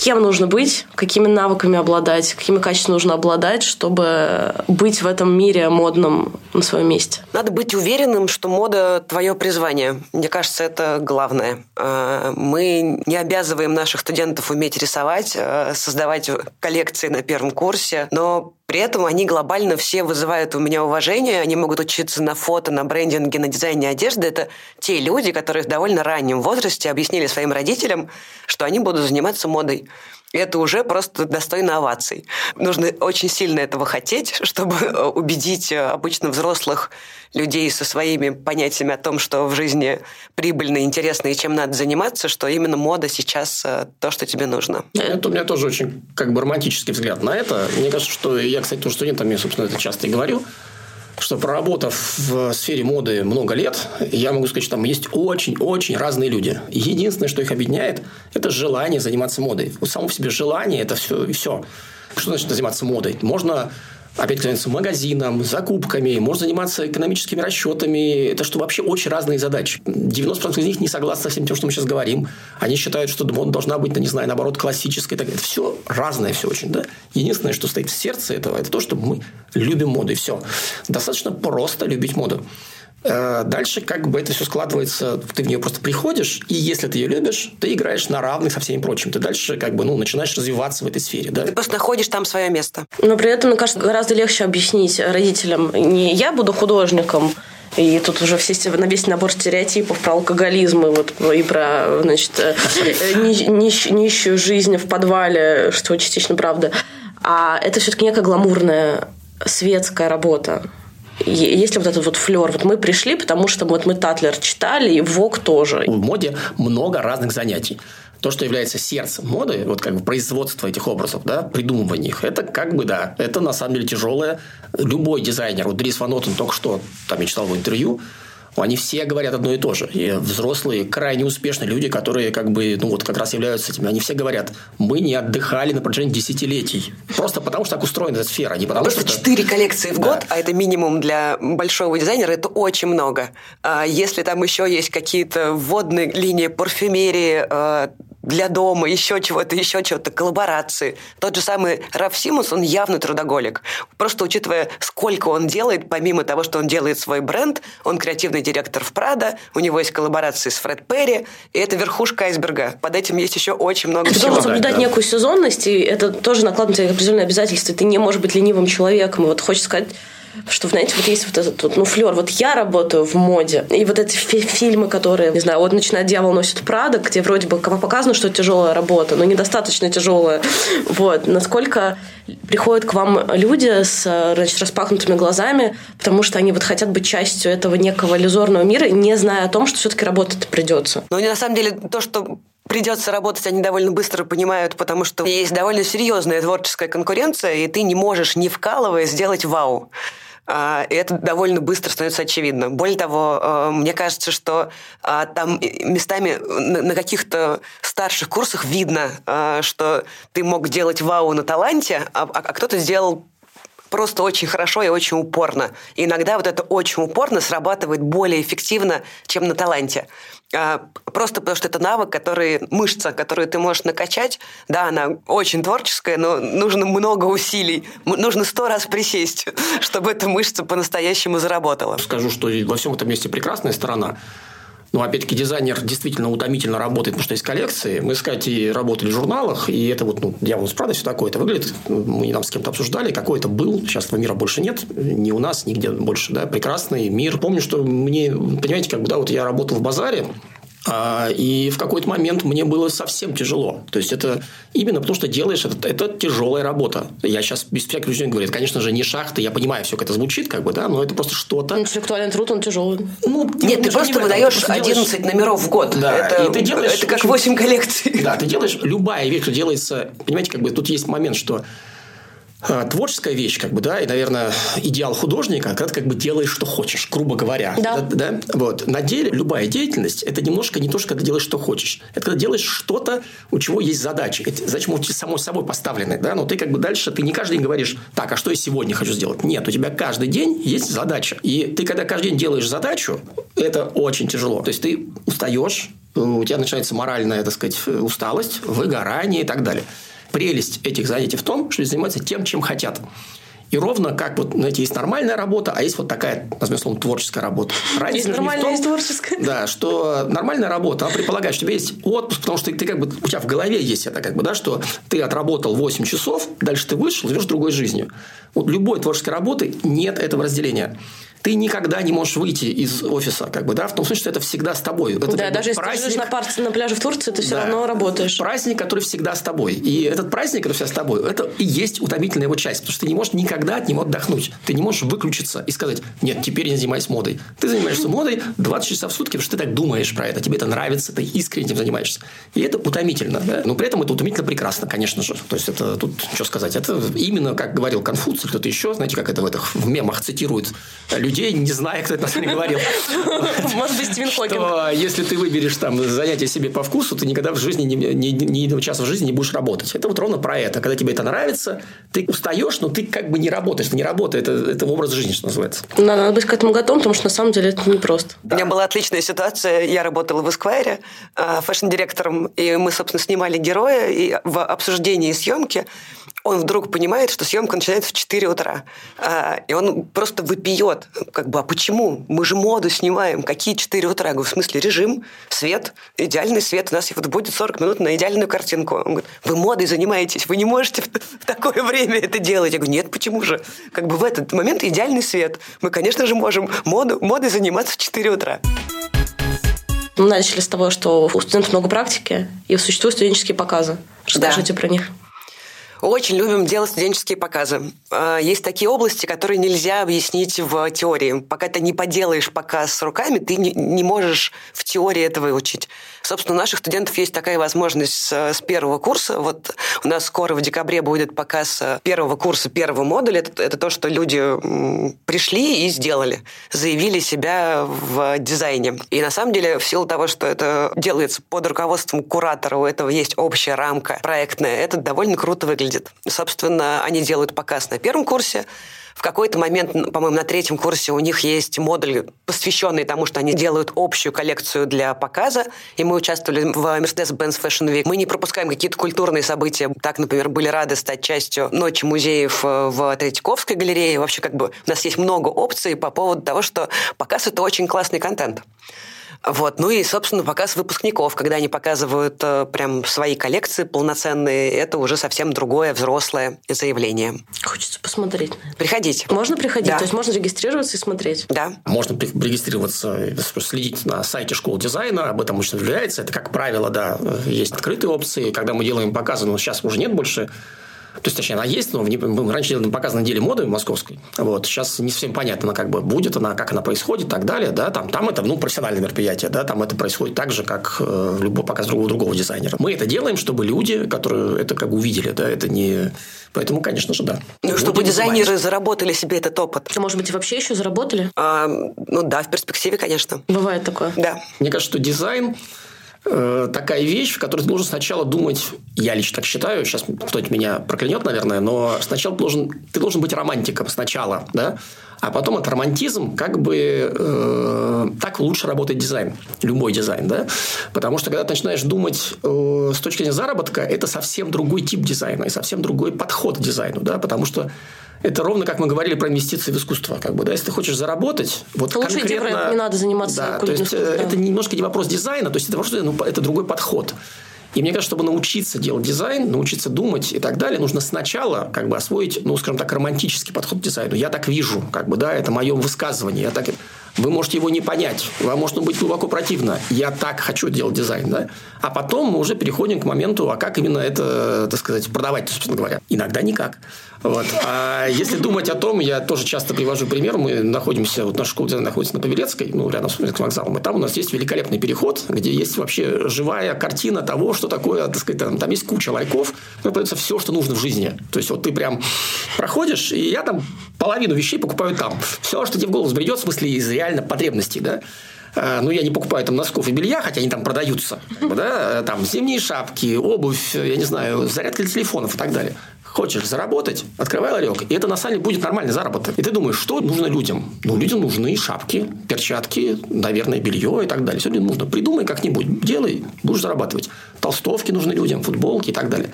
кем нужно быть, какими навыками обладать, какими качествами нужно обладать, чтобы быть в этом мире модном на своем месте? Надо быть уверенным, что мода – твое призвание. Мне кажется, это главное. А, мы не обязываем наших студентов уметь рисовать, а, создавать коллекции на первом курсе, но при этом они глобально все вызывают у меня уважение, они могут учиться на фото, на брендинге, на дизайне одежды. Это те люди, которые в довольно раннем возрасте объяснили своим родителям, что они будут заниматься модой. Это уже просто достойно оваций. Нужно очень сильно этого хотеть, чтобы убедить обычно взрослых людей со своими понятиями о том, что в жизни прибыльно, интересно и чем надо заниматься, что именно мода сейчас э, то, что тебе нужно. Это у меня тоже очень как бы романтический взгляд на это. Мне кажется, что я, кстати, тоже студентам, собственно, это часто и говорю, что проработав в сфере моды много лет, я могу сказать, что там есть очень-очень разные люди. Единственное, что их объединяет, это желание заниматься модой. Вот само по себе желание – это все и все. Что значит заниматься модой? Можно опять заниматься магазином, закупками, можно заниматься экономическими расчетами. Это что вообще очень разные задачи. 90% из них не согласны со всем тем, что мы сейчас говорим. Они считают, что мода должна быть, ну, не знаю, наоборот, классической. Это все разное все очень. Да? Единственное, что стоит в сердце этого, это то, что мы любим моду, и все. Достаточно просто любить моду. Э, дальше как бы это все складывается, ты в нее просто приходишь, и если ты ее любишь, ты играешь на равных со всеми прочим. Ты дальше как бы ну, начинаешь развиваться в этой сфере. Да? Ты просто находишь там свое место. Но при этом, мне кажется, гораздо легче объяснить родителям, не я буду художником, и тут уже все, на весь набор стереотипов про алкоголизм и, вот, и про значит, э, нищ, нищую жизнь в подвале, что частично правда. А это все-таки некая гламурная светская работа есть ли вот этот вот флер? Вот мы пришли, потому что вот мы Татлер читали, и Вок тоже. В моде много разных занятий. то, что является сердцем моды, вот как бы производство этих образов, да, придумывание их, это как бы, да, это на самом деле тяжелое. Любой дизайнер, вот Дрис Ван Отен только что, там я читал в интервью, они все говорят одно и то же. И взрослые, крайне успешные люди, которые как бы, ну вот как раз являются этими, они все говорят, мы не отдыхали на протяжении десятилетий. Просто потому, что так устроена эта сфера. Не потому, Просто четыре это... коллекции в год, да. а это минимум для большого дизайнера, это очень много. А если там еще есть какие-то вводные линии парфюмерии, а, для дома, еще чего-то, еще чего-то, коллаборации. Тот же самый Раф Симус, он явно трудоголик. Просто учитывая, сколько он делает, помимо того, что он делает свой бренд, он креативный директор в Прада, у него есть коллаборации с Фред Перри, и это верхушка айсберга. Под этим есть еще очень много ты всего. Ты должен соблюдать да. некую сезонность, и это тоже накладывает на тебя определенные обязательства. Ты не можешь быть ленивым человеком. И вот хочется сказать, что, знаете, вот есть вот этот вот, ну, флер. Вот я работаю в моде, и вот эти фи- фильмы, которые, не знаю, вот начинает «Дьявол носит Прада», где вроде бы показано, что тяжелая работа, но недостаточно тяжелая. Вот. Насколько приходят к вам люди с значит, распахнутыми глазами, потому что они вот хотят быть частью этого некого иллюзорного мира, не зная о том, что все-таки работать придется. Ну, на самом деле, то, что придется работать, они довольно быстро понимают, потому что есть довольно серьезная творческая конкуренция, и ты не можешь, не вкалывая, сделать вау. А, и это довольно быстро становится очевидно. Более того, а, мне кажется, что а, там местами на каких-то старших курсах видно, что ты мог делать вау на таланте, а кто-то сделал просто очень хорошо и очень упорно. Иногда вот это очень упорно срабатывает более эффективно, чем на таланте. А, просто потому что это навык, который, мышца, которую ты можешь накачать. Да, она очень творческая, но нужно много усилий. Нужно сто раз присесть, чтобы эта мышца по-настоящему заработала. Скажу, что во всем этом месте прекрасная сторона – ну, опять-таки, дизайнер действительно утомительно работает, потому что есть коллекции. Мы с Катей работали в журналах, и это вот, ну, дьявол правда, все такое это выглядит. Мы там с кем-то обсуждали, какой это был. Сейчас этого мира больше нет. Ни у нас, нигде больше, да. Прекрасный мир. Помню, что мне, понимаете, как бы, да, вот я работал в базаре, и в какой-то момент мне было совсем тяжело. То есть, это именно потому, что делаешь, это, это тяжелая работа. Я сейчас без всяких людей говорю, это, конечно же, не шахта, я понимаю, все как это звучит, как бы, да, но это просто что-то. Интеллектуальный труд, он тяжелый. Ну, Нет, ты просто выдаешь 11 делаешь... номеров в год. Да, это, и ты делаешь... Это как 8 коллекций. Да, ты делаешь любая вещь, что делается, понимаете, как бы тут есть момент, что а, творческая вещь, как бы, да, и, наверное, идеал художника, когда ты как бы делаешь, что хочешь, грубо говоря. Да. да, да? Вот. На деле любая деятельность – это немножко не то, что когда делаешь, что хочешь. Это когда делаешь что-то, у чего есть задачи. Задачи, может быть, само собой поставлены, да, но ты как бы дальше, ты не каждый день говоришь, так, а что я сегодня хочу сделать? Нет, у тебя каждый день есть задача. И ты, когда каждый день делаешь задачу, это очень тяжело. То есть, ты устаешь, у тебя начинается моральная, так сказать, усталость, выгорание и так далее прелесть этих занятий в том, что они занимаются тем, чем хотят. И ровно как вот, знаете, есть нормальная работа, а есть вот такая, назовем словом, творческая работа. Разница есть нормальная, том, есть творческая. Да, что нормальная работа, она предполагает, что у тебя есть отпуск, потому что ты как бы, у тебя в голове есть это, как бы, да, что ты отработал 8 часов, дальше ты вышел, живешь другой жизнью. Вот любой творческой работы нет этого разделения ты никогда не можешь выйти из офиса, как бы, да, в том смысле, что это всегда с тобой. Это да, даже если праздник, ты живешь на, на пляже в Турции, ты все да, равно работаешь. Праздник, который всегда с тобой. И этот праздник, который всегда с тобой, это и есть утомительная его часть, потому что ты не можешь никогда от него отдохнуть. Ты не можешь выключиться и сказать, нет, теперь я занимаюсь модой. Ты занимаешься модой 20 часов в сутки, потому что ты так думаешь про это, тебе это нравится, ты искренне этим занимаешься. И это утомительно, да? но при этом это утомительно прекрасно, конечно же. То есть, это тут, что сказать, это именно, как говорил Конфуций, кто-то еще, знаете, как это в этих в мемах цитирует людей, не зная, кто это на говорил. Может быть, Стивен Хокинг. Что если ты выберешь там занятие себе по вкусу, ты никогда в жизни, ни, единого часа в жизни не будешь работать. Это вот ровно про это. Когда тебе это нравится, ты устаешь, но ты как бы не работаешь. Не работа, это, это образ жизни, что называется. Да, надо быть к этому готовым, потому что на самом деле это непросто. Да. У меня была отличная ситуация. Я работала в Эсквайре э, фэшн-директором, и мы, собственно, снимали героя, и в обсуждении съемки он вдруг понимает, что съемка начинается в 4 утра. А, и он просто выпьет. Как бы, а почему? Мы же моду снимаем. Какие 4 утра? Я говорю, в смысле, режим, свет, идеальный свет. У нас вот будет 40 минут на идеальную картинку. Он говорит, вы модой занимаетесь, вы не можете в такое время это делать. Я говорю, нет, почему же? Как бы в этот момент идеальный свет. Мы, конечно же, можем моду, модой заниматься в 4 утра. Мы начали с того, что у студентов много практики, и существуют студенческие показы. Расскажите да. про них. Очень любим делать студенческие показы. э, есть такие области, которые нельзя объяснить в теории. Пока ты не поделаешь показ руками, ты не, можешь в теории это выучить. Собственно, у наших студентов есть такая возможность с, с первого курса. Вот у нас скоро в декабре будет показ первого курса, первого модуля. Это, это то, что люди пришли и сделали. Заявили себя в дизайне. И на самом деле, в силу того, что это делается под руководством куратора, у этого есть общая рамка проектная, это довольно круто выглядит. Собственно, они делают показ на первом курсе, в какой-то момент, по-моему, на третьем курсе у них есть модуль, посвященный тому, что они делают общую коллекцию для показа, и мы участвовали в Mercedes-Benz Fashion Week. Мы не пропускаем какие-то культурные события. Так, например, были рады стать частью Ночи музеев э, в Третьяковской галерее. Вообще, как бы, у нас есть много опций по поводу того, что показ – это очень классный контент. Вот. Ну и, собственно, показ выпускников, когда они показывают э, прям свои коллекции полноценные, это уже совсем другое взрослое заявление. Хочется посмотреть. Приходите. Можно приходить? Да. То есть можно регистрироваться и смотреть? Да. Можно регистрироваться, следить на сайте школы дизайна, об этом обычно объявляется. Это, как правило, да, есть открытые опции. Когда мы делаем показы, но сейчас уже нет больше то есть, точнее, она есть, но мы раньше делали показ на неделе моды московской. Вот. Сейчас не совсем понятно, она как бы будет, она, как она происходит и так далее. Да? Там, там это ну, профессиональное мероприятие. Да? Там это происходит так же, как э, любой показ другого, другого дизайнера. Мы это делаем, чтобы люди, которые это как бы увидели. Да? Это не... Поэтому, конечно же, да. Ну, чтобы дизайнеры забывать. заработали себе этот опыт. А может быть, вообще еще заработали? А, ну да, в перспективе, конечно. Бывает такое. Да. Мне кажется, что дизайн Э, такая вещь, в которой ты должен сначала думать, я лично так считаю, сейчас кто-нибудь меня проклянет, наверное, но сначала должен, ты должен быть романтиком сначала, да, а потом этот романтизм, как бы э, так лучше работает дизайн, любой дизайн, да, потому что когда ты начинаешь думать э, с точки зрения заработка, это совсем другой тип дизайна и совсем другой подход к дизайну, да, потому что это ровно как мы говорили про инвестиции в искусство. Как бы, да, если ты хочешь заработать, вот то лучше конкретно... Лучше не надо заниматься да, то есть, да. это немножко не вопрос дизайна, то есть это, просто, ну, это другой подход. И мне кажется, чтобы научиться делать дизайн, научиться думать и так далее, нужно сначала как бы освоить, ну, скажем так, романтический подход к дизайну. Я так вижу, как бы, да, это мое высказывание. Я так... Вы можете его не понять, вам может быть глубоко противно. Я так хочу делать дизайн, да? А потом мы уже переходим к моменту, а как именно это, так сказать, продавать, собственно говоря. Иногда никак. Вот. А если думать о том, я тоже часто привожу пример, мы находимся, вот наша школа находится на Павелецкой, ну, рядом с вокзалом, и там у нас есть великолепный переход, где есть вообще живая картина того, что такое, так сказать, там, там есть куча лайков, там появится все, что нужно в жизни. То есть, вот ты прям проходишь, и я там половину вещей покупаю там. Все, что тебе в голову взбредет, в смысле из реально потребностей, да, а, ну, я не покупаю там носков и белья, хотя они там продаются. Да? Там зимние шапки, обувь, я не знаю, зарядка для телефонов и так далее. Хочешь заработать, открывай ларек. И это на самом деле будет нормальный заработок. И ты думаешь, что нужно людям? Ну, людям нужны шапки, перчатки, наверное, белье и так далее. Все людям нужно. Придумай как-нибудь, делай, будешь зарабатывать. Толстовки нужны людям, футболки и так далее.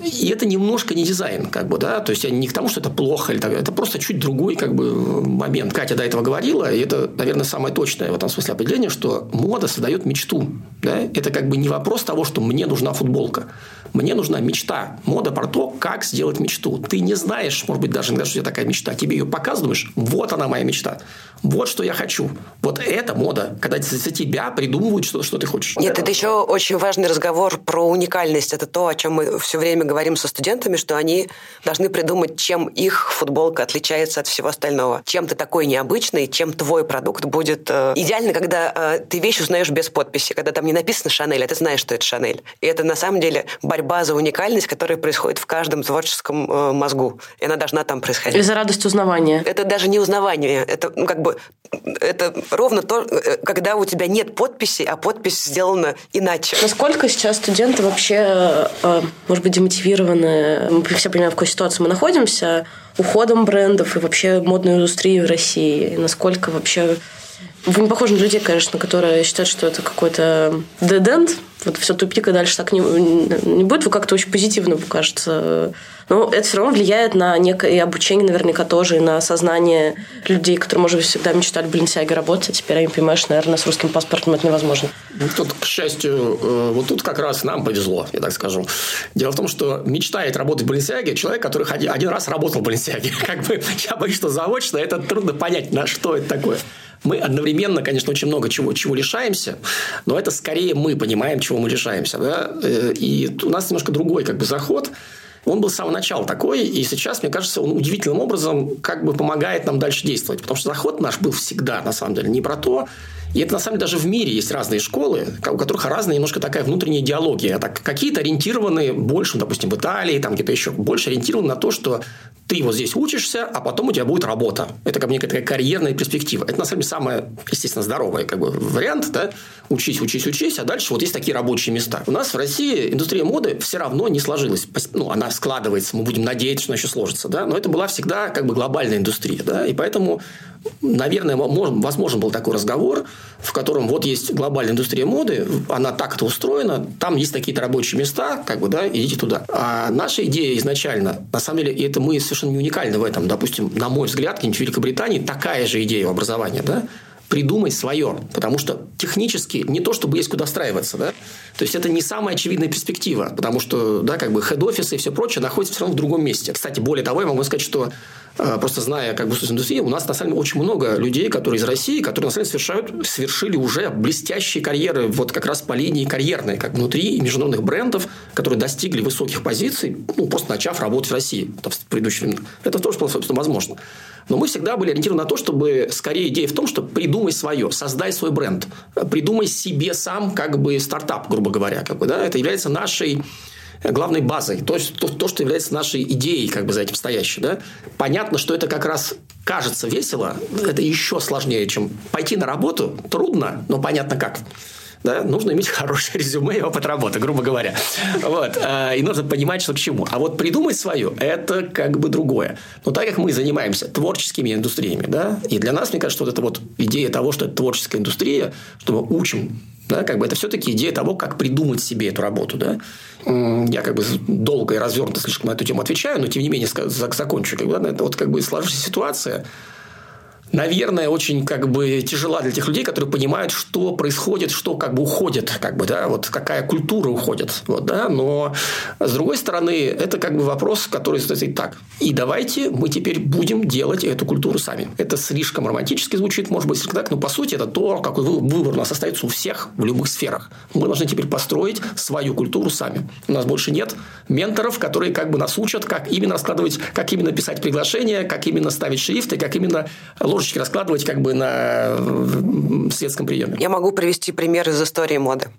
И это немножко не дизайн, как бы, да, то есть я не к тому, что это плохо, или так, это просто чуть другой как бы момент. Катя до этого говорила, и это, наверное, самое точное в этом смысле определение, что мода создает мечту, да, это как бы не вопрос того, что мне нужна футболка, мне нужна мечта, мода про то, как сделать мечту. Ты не знаешь, может быть, даже иногда, что у тебя такая мечта, тебе ее показываешь, вот она моя мечта, вот что я хочу, вот это мода, когда за тебя придумывают, что, что ты хочешь. Нет, это еще очень важный разговор про уникальность, это то, о чем мы все время говорим со студентами, что они должны придумать, чем их футболка отличается от всего остального. Чем ты такой необычный, чем твой продукт будет... Э, идеально, когда э, ты вещь узнаешь без подписи, когда там не написано «Шанель», а ты знаешь, что это «Шанель». И это на самом деле борьба за уникальность, которая происходит в каждом творческом э, мозгу. И она должна там происходить. И за радость узнавания. Это даже не узнавание. Это ну, как бы это ровно то, э, когда у тебя нет подписи, а подпись сделана иначе. Насколько сейчас студенты вообще, э, может быть, демотивированы мотивированы, мы все понимаем, в какой ситуации мы находимся, уходом брендов и вообще модной индустрии в России, и насколько вообще... Вы не похожи на людей, конечно, которые считают, что это какой-то dead end, вот все тупик, и дальше так не, не будет. Вы как-то очень позитивно, мне кажется, но это все равно влияет на некое обучение наверняка тоже, и на сознание людей, которые, может быть, всегда мечтали в Баленсиаге работать, а теперь они понимаешь, наверное, с русским паспортом это невозможно. Ну, тут, к счастью, э, вот тут как раз нам повезло, я так скажу. Дело в том, что мечтает работать в Баленсиаге человек, который один раз работал в Баленсиаге. Как бы, я боюсь, что заочно это трудно понять, на что это такое. Мы одновременно, конечно, очень много чего, чего лишаемся, но это скорее мы понимаем, чего мы лишаемся. Да? Э, и у нас немножко другой как бы, заход. Он был с самого начала такой, и сейчас, мне кажется, он удивительным образом как бы помогает нам дальше действовать. Потому что заход наш был всегда, на самом деле, не про то, и это, на самом деле, даже в мире есть разные школы, у которых разная немножко такая внутренняя идеология. Так, какие-то ориентированы больше, допустим, в Италии, там где-то еще больше ориентированы на то, что ты вот здесь учишься, а потом у тебя будет работа. Это как бы некая такая карьерная перспектива. Это, на самом деле, самое, естественно, здоровый как бы, вариант. Да? Учись, учись, учись, а дальше вот есть такие рабочие места. У нас в России индустрия моды все равно не сложилась. Ну, она складывается, мы будем надеяться, что она еще сложится. Да? Но это была всегда как бы глобальная индустрия. Да? И поэтому наверное, возможен был такой разговор, в котором вот есть глобальная индустрия моды, она так-то устроена, там есть какие-то рабочие места, как бы, да, идите туда. А наша идея изначально, на самом деле, и это мы совершенно не уникальны в этом, допустим, на мой взгляд, в Великобритании такая же идея образования, да, придумать свое. Потому что технически не то, чтобы есть куда встраиваться. Да? То есть, это не самая очевидная перспектива. Потому что, да, как бы, хед-офисы и все прочее находятся все равно в другом месте. Кстати, более того, я могу сказать, что просто зная как бы индустрию, у нас на самом деле очень много людей, которые из России, которые на самом деле совершают, совершили уже блестящие карьеры вот как раз по линии карьерной, как внутри международных брендов, которые достигли высоких позиций, ну, просто начав работать в России в предыдущем. Это тоже, собственно, возможно. Но мы всегда были ориентированы на то, чтобы скорее идея в том, что придумай свое, создай свой бренд, придумай себе сам как бы стартап, грубо говоря. Как бы, да? Это является нашей главной базой, то, то, то, что является нашей идеей, как бы за этим стоящей. Да? Понятно, что это как раз кажется весело, это еще сложнее, чем пойти на работу, трудно, но понятно как да, нужно иметь хорошее резюме и опыт работы, грубо говоря. Вот. А, и нужно понимать, что к чему. А вот придумать свое – это как бы другое. Но так как мы занимаемся творческими индустриями, да, и для нас, мне кажется, вот эта вот идея того, что это творческая индустрия, что мы учим да, как бы это все-таки идея того, как придумать себе эту работу. Да? Я как бы долго и развернуто слишком на эту тему отвечаю, но тем не менее закончу. Как бы, да, это вот как бы сложившаяся ситуация, наверное, очень как бы тяжела для тех людей, которые понимают, что происходит, что как бы уходит, как бы, да, вот какая культура уходит, вот, да, но с другой стороны, это как бы вопрос, который стоит так, и давайте мы теперь будем делать эту культуру сами. Это слишком романтически звучит, может быть, так, но по сути это то, какой выбор у нас остается у всех в любых сферах. Мы должны теперь построить свою культуру сами. У нас больше нет менторов, которые как бы нас учат, как именно раскладывать, как именно писать приглашения, как именно ставить шрифты, как именно ложь ложечки раскладывать как бы на светском приеме. Я могу привести пример из истории моды.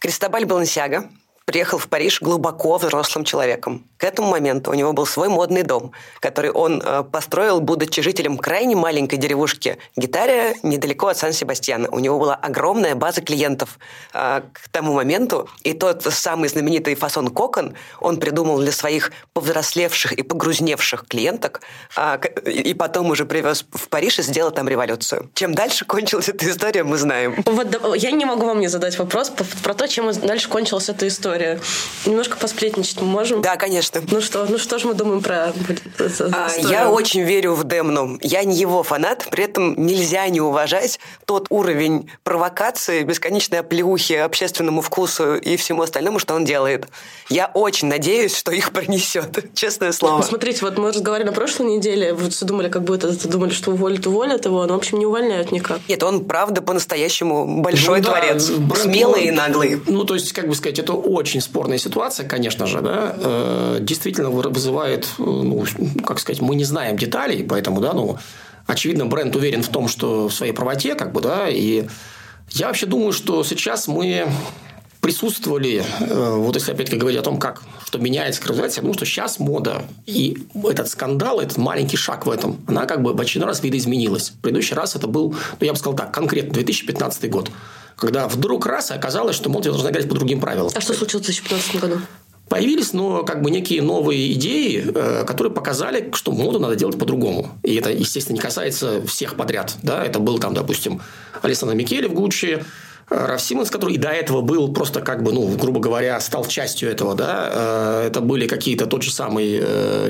Кристобаль Балансиага приехал в Париж глубоко взрослым человеком. К этому моменту у него был свой модный дом, который он э, построил, будучи жителем крайне маленькой деревушки Гитария, недалеко от Сан-Себастьяна. У него была огромная база клиентов э, к тому моменту, и тот самый знаменитый фасон кокон он придумал для своих повзрослевших и погрузневших клиенток, э, и потом уже привез в Париж и сделал там революцию. Чем дальше кончилась эта история, мы знаем. Вот я не могу вам не задать вопрос про то, чем дальше кончилась эта история история. Немножко посплетничать мы можем? Да, конечно. Ну что, ну что же мы думаем про а, Я очень верю в Демну. Я не его фанат, при этом нельзя не уважать тот уровень провокации, бесконечной оплеухи общественному вкусу и всему остальному, что он делает. Я очень надеюсь, что их пронесет, честное слово. Ну, смотрите, вот мы разговаривали на прошлой неделе, вы все думали, как будто думали, что уволят, уволят его, но, в общем, не увольняют никак. Нет, он, правда, по-настоящему большой ну, творец. Да, смелый и наглый. Ну, то есть, как бы сказать, это очень очень спорная ситуация, конечно же, да, э, действительно вызывает, ну, как сказать, мы не знаем деталей, поэтому, да, ну, очевидно, бренд уверен в том, что в своей правоте, как бы, да, и я вообще думаю, что сейчас мы присутствовали, э, вот если опять-таки говорить о том, как что меняется, как развивается, я думаю, что сейчас мода и этот скандал, этот маленький шаг в этом, она как бы в очередной раз видоизменилась. В предыдущий раз это был, ну, я бы сказал так, конкретно 2015 год когда вдруг раз оказалось, что Монти должна играть по другим правилам. А что случилось в 2015 году? Появились, но как бы некие новые идеи, э, которые показали, что моду надо делать по-другому. И это, естественно, не касается всех подряд. Да? Это был там, допустим, Александр Микеле в Гуччи, Раф Симмонс, который и до этого был просто как бы, ну, грубо говоря, стал частью этого, да, э, это были какие-то тот же самый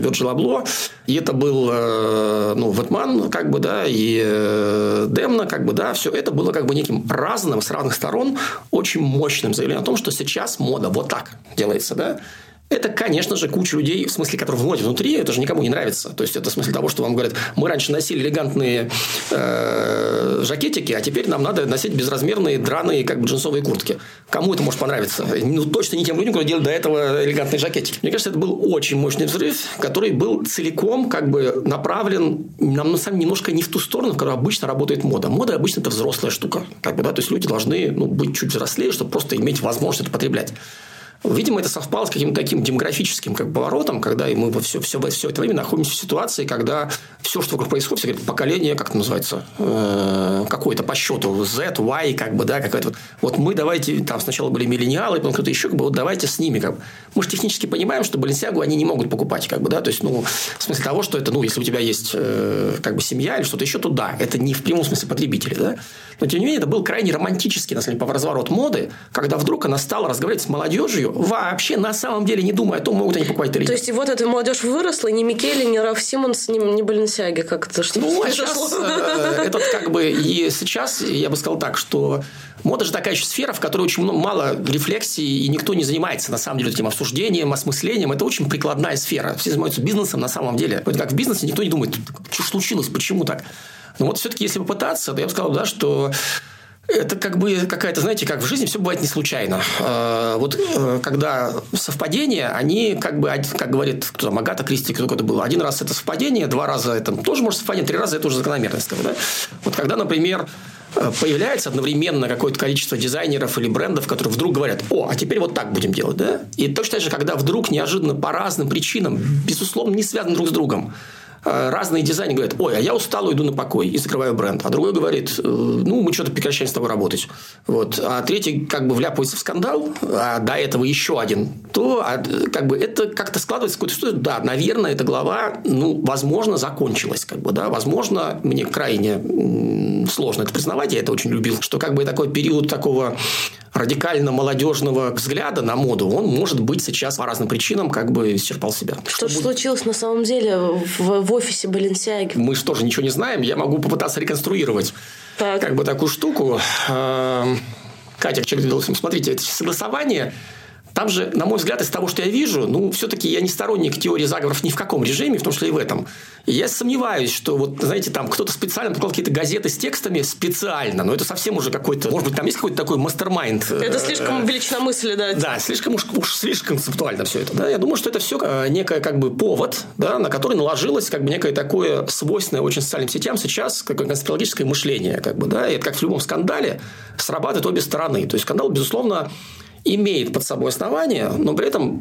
Вирджил Абло, и это был, э, ну, Ватман, как бы, да, и э, Демна, как бы, да, все это было как бы неким разным, с разных сторон, очень мощным заявлением о том, что сейчас мода вот так делается, да, это, конечно же, куча людей, в смысле, которые в моде внутри, это же никому не нравится. То есть, это в смысле того, что вам говорят, мы раньше носили элегантные э, жакетики, а теперь нам надо носить безразмерные драные как бы джинсовые куртки. Кому это может понравиться? Ну, точно не тем людям, которые делали до этого элегантные жакетики. Мне кажется, это был очень мощный взрыв, который был целиком как бы направлен нам на самом немножко не в ту сторону, в которой обычно работает мода. Мода обычно это взрослая штука. Как бы, да? То есть, люди должны ну, быть чуть взрослее, чтобы просто иметь возможность это потреблять. Видимо, это совпало с каким-то таким демографическим как поворотом, когда мы все, все, все это время находимся в ситуации, когда все, что вокруг происходит, все говорят, поколение, как это называется, э, какое-то по счету, Z, Y, как бы, да, какая-то вот. Вот мы давайте, там сначала были миллениалы, потом кто-то еще, как бы, вот давайте с ними, как бы. Мы же технически понимаем, что Баленсиагу они не могут покупать, как бы, да, то есть, ну, в смысле того, что это, ну, если у тебя есть, э, как бы, семья или что-то еще, то да, это не в прямом смысле потребители, да. Но, тем не менее, это был крайне романтический, на самом деле, разворот моды, когда вдруг она стала разговаривать с молодежью, вообще на самом деле не думая о том, могут они покупать или нет. То есть, вот эта молодежь выросла, ни Микеле, ни Раф Симмонс, ни, ни Баленсиаги как-то что Ну, а сейчас, э, этот как бы, и сейчас, я бы сказал так, что мода же такая еще сфера, в которой очень мало рефлексии, и никто не занимается, на самом деле, этим обсуждением, осмыслением. Это очень прикладная сфера. Все занимаются бизнесом на самом деле. Вот как в бизнесе никто не думает, что случилось, почему так. Но вот все-таки, если попытаться, то я бы сказал, да, что это как бы какая-то, знаете, как в жизни все бывает не случайно. А, вот э, когда совпадения, они как бы, как говорит кто там, Агата Кристи, кто это был, один раз это совпадение, два раза это тоже может совпадение, три раза это уже закономерность. Да? Вот когда, например, э, появляется одновременно какое-то количество дизайнеров или брендов, которые вдруг говорят, о, а теперь вот так будем делать, да? И точно так же, когда вдруг неожиданно по разным причинам, безусловно, не связаны друг с другом, Э, разные дизайнеры говорят, ой, а я устал, иду на покой и закрываю бренд. А другой говорит, «Э, ну, мы что-то прекращаем с тобой работать. Вот. А третий как бы вляпывается в скандал, а до этого еще один, то а, как бы это как-то складывается какой-то что да, наверное, эта глава, ну, возможно, закончилась, как бы, да, возможно, мне крайне сложно это признавать, я это очень любил, что как бы такой период такого радикально молодежного взгляда на моду, он может быть сейчас по разным причинам как бы исчерпал себя. Что, что же случилось на самом деле в, в офисе Баленсиаги? Мы же тоже ничего не знаем. Я могу попытаться реконструировать так. как бы такую штуку. Эм, Катя, человек, смотрите, это согласование там же, на мой взгляд, из того, что я вижу, ну, все-таки я не сторонник теории заговоров ни в каком режиме, в том числе и в этом. И я сомневаюсь, что вот, знаете, там кто-то специально покупал какие-то газеты с текстами специально, но это совсем уже какой-то, может быть, там есть какой-то такой мастер-майнд. Это слишком величиномыслие, да. Да, слишком уж, уж слишком концептуально все это. Да? Я думаю, что это все э, некое как бы повод, да, на который наложилось как бы некое такое свойственное очень социальным сетям сейчас как конспирологическое мышление, как бы, да, и это как в любом скандале срабатывает обе стороны. То есть скандал, безусловно, имеет под собой основания, но при этом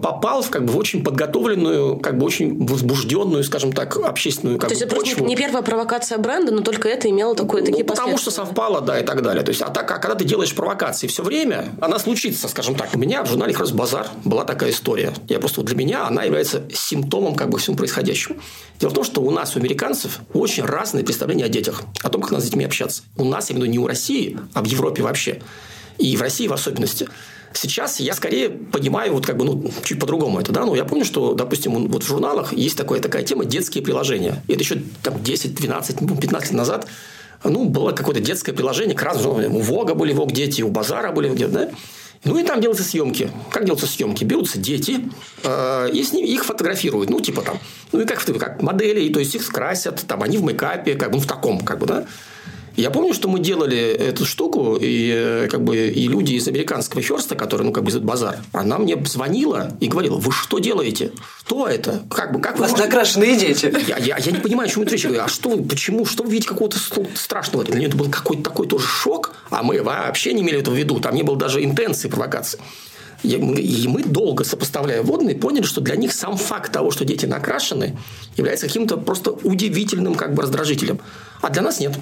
попал в, как бы, в очень подготовленную, как бы очень возбужденную, скажем так, общественную как То бы, есть почву. это не первая провокация бренда, но только это имело такое, такие ну, Потому что совпало, да, и так далее. То есть, а так, а когда ты делаешь провокации все время, она случится, скажем так. У меня в журнале «Кросс Базар» была такая история. Я просто вот для меня она является симптомом как бы всему происходящему. Дело в том, что у нас, у американцев, очень разные представления о детях, о том, как надо с детьми общаться. У нас, виду не у России, а в Европе вообще и в России в особенности. Сейчас я скорее понимаю вот как бы ну чуть по-другому это, да, ну я помню, что, допустим, вот в журналах есть такая такая тема детские приложения. И это еще там 10, 12, 15 лет назад ну, было какое-то детское приложение к разным У Вога были Вог дети, у Базара были где да? Ну, и там делаются съемки. Как делаются съемки? Берутся дети, э, и с ними, их фотографируют. Ну, типа там, ну, и как, как модели, то есть их красят, там, они в мейкапе, как бы, ну, в таком, как бы, да. Я помню, что мы делали эту штуку, и, э, как бы, и люди из американского Херста, который, ну, как бы, базар, она мне звонила и говорила, вы что делаете? Что это? Как бы, как вы... У вас можете... накрашенные дети. Я, я, я не понимаю, о чем это речь. Я говорю, а что, почему, что вы видите какого-то страшного? Для меня это был какой-то такой тоже шок, а мы вообще не имели этого в виду. Там не было даже интенции провокации. И мы долго, сопоставляя водные, поняли, что для них сам факт того, что дети накрашены, является каким-то просто удивительным как бы раздражителем. А для нас нет.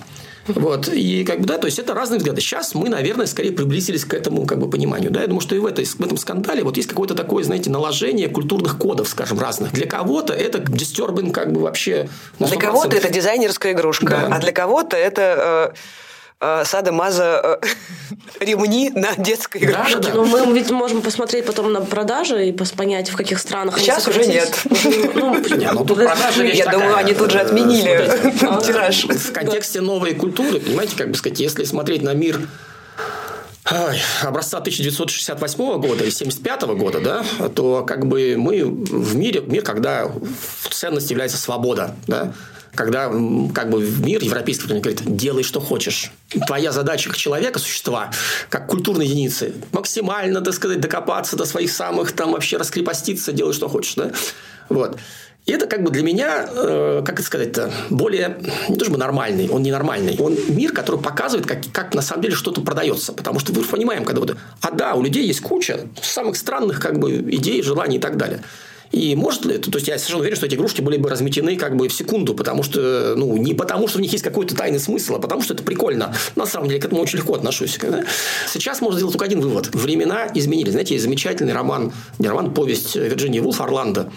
Вот. И как бы, да, то есть это разные взгляды. Сейчас мы, наверное, скорее приблизились к этому как бы, пониманию. Да? Я думаю, что и в, этой, в этом скандале вот есть какое-то такое, знаете, наложение культурных кодов, скажем, разных. Для кого-то это дистербинг как бы вообще... Для кого-то это дизайнерская игрушка, да. а для кого-то это... Э Э, сада Маза э, ремни на детской игрушке. Да, да. Ну, мы ведь можем посмотреть потом на продажи и понять, в каких странах Сейчас уже нет. Ну, ну, Я думаю, они тут же отменили тираж. В контексте новой культуры, понимаете, как бы сказать, если смотреть на мир ой, образца 1968 года и 1975 года, да, то как бы мы в мире, мир, когда ценность является свобода, да, когда как бы мир европейский говорит, делай, что хочешь. Твоя задача как человека, существа, как культурной единицы, максимально, так сказать, докопаться до своих самых, там, вообще раскрепоститься, делай, что хочешь, да? Вот. И это как бы для меня, э, как это сказать-то, более, не то чтобы нормальный, он ненормальный. Он мир, который показывает, как, как на самом деле что-то продается. Потому что мы понимаем, когда вот, а да, у людей есть куча самых странных как бы идей, желаний и так далее. И может ли это, то есть я совершенно уверен, что эти игрушки были бы разметены как бы в секунду, потому что, ну, не потому, что в них есть какой-то тайный смысл, а потому что это прикольно. На самом деле, к этому очень легко отношусь. Да? Сейчас можно сделать только один вывод. Времена изменились. Знаете, замечательный роман, не роман, повесть Вирджинии Вулф «Орландо»,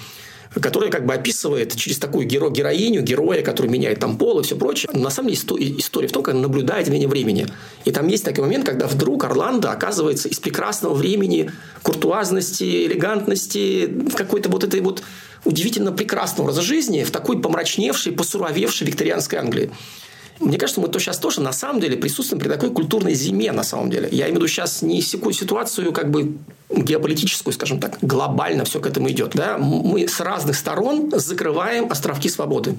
которая как бы описывает через такую геро героиню, героя, который меняет там пол и все прочее. На самом деле история в том, как наблюдает изменение времени. И там есть такой момент, когда вдруг Орландо оказывается из прекрасного времени, куртуазности, элегантности, какой-то вот этой вот удивительно прекрасного образа жизни в такой помрачневшей, посуровевшей викторианской Англии. Мне кажется, мы то сейчас тоже на самом деле присутствуем при такой культурной зиме на самом деле. Я имею в виду сейчас не ситуацию как бы геополитическую, скажем так, глобально все к этому идет. Да? Мы с разных сторон закрываем островки свободы.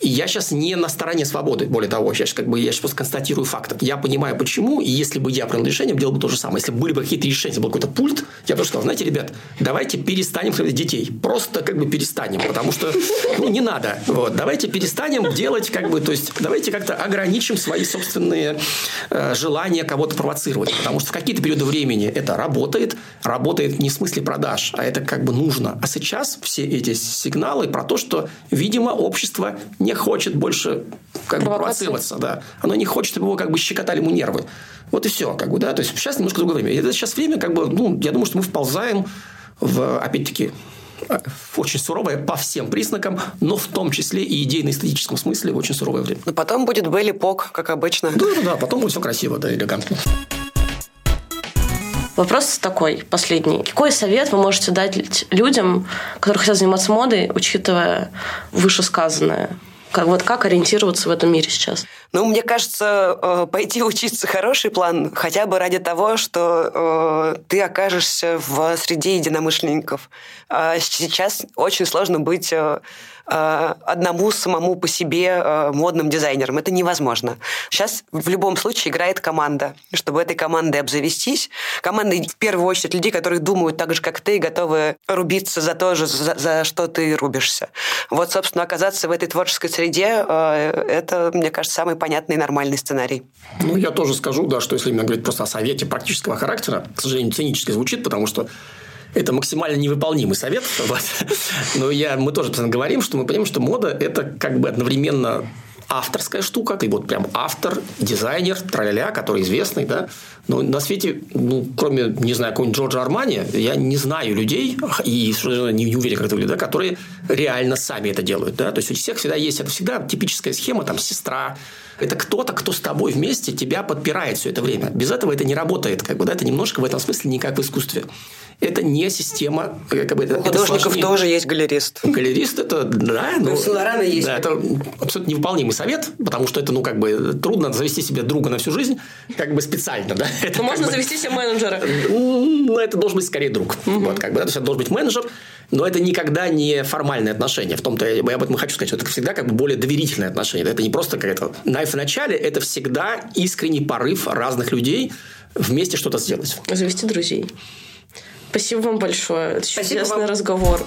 И я сейчас не на стороне свободы. Более того, я сейчас, как бы, я сейчас просто констатирую факт. Я понимаю, почему. И если бы я принял решение, делал бы то же самое. Если бы были бы какие-то решения, был какой-то пульт, я бы сказал, знаете, ребят, давайте перестанем хранить детей. Просто как бы перестанем. Потому что ну, не надо. Вот. Давайте перестанем делать, как бы, то есть, давайте как-то ограничим свои собственные э, желания кого-то провоцировать. Потому что в какие-то периоды времени это работает. Работает не в смысле продаж, а это как бы нужно. А сейчас все эти сигналы про то, что, видимо, общество не хочет больше как бы провоцироваться, да. Оно не хочет, чтобы его как бы щекотали ему нервы. Вот и все, как бы, да. То есть сейчас немножко другое время. И это сейчас время, как бы, ну, я думаю, что мы вползаем в, опять-таки, очень суровое по всем признакам, но в том числе и идейно-эстетическом смысле очень суровое время. Но потом будет Белли Пок, как обычно. Да, да, да, потом будет все красиво, да, элегантно. Вопрос такой, последний. Какой совет вы можете дать людям, которые хотят заниматься модой, учитывая вышесказанное? Как, вот как ориентироваться в этом мире сейчас? Ну, мне кажется, э, пойти учиться хороший план, хотя бы ради того, что э, ты окажешься в среде единомышленников. А сейчас очень сложно быть э, одному самому по себе э, модным дизайнером. Это невозможно. Сейчас в любом случае играет команда. Чтобы этой командой обзавестись, командой в первую очередь людей, которые думают так же, как ты, и готовы рубиться за то же, за, за что ты рубишься. Вот, собственно, оказаться в этой творческой среде э, это, мне кажется, самый понятный и нормальный сценарий. Ну, я тоже скажу, да, что если именно говорить просто о совете практического характера, к сожалению, цинически звучит, потому что это максимально невыполнимый совет. Вот. Но я, мы тоже говорим, что мы понимаем, что мода – это как бы одновременно авторская штука, ты вот прям автор, дизайнер, траля который известный, да. Но на свете, ну, кроме, не знаю, какого-нибудь Джорджа Армани, я не знаю людей, и не, не уверен, как это выглядит, да, которые реально сами это делают, да. То есть у всех всегда есть, это всегда типическая схема, там, сестра, это кто-то, кто с тобой вместе тебя подпирает все это время. Без этого это не работает, как бы, да, это немножко в этом смысле не как в искусстве это не система. Как бы, это, У художников это тоже есть галерист. Галерист это, да. Ну, ну есть. Да, это абсолютно невыполнимый совет, потому что это, ну, как бы, трудно завести себе друга на всю жизнь, как бы специально, да. Это, можно бы, завести себе менеджера. Ну, это должен быть скорее друг. Угу. Вот, как бы, это должен быть менеджер, но это никогда не формальные отношения. В том-то я об этом и хочу сказать, что это всегда как бы более доверительные отношения. Это не просто какая-то... В начале это всегда искренний порыв разных людей вместе что-то сделать. Завести друзей. Спасибо вам большое. Это чудесный разговор.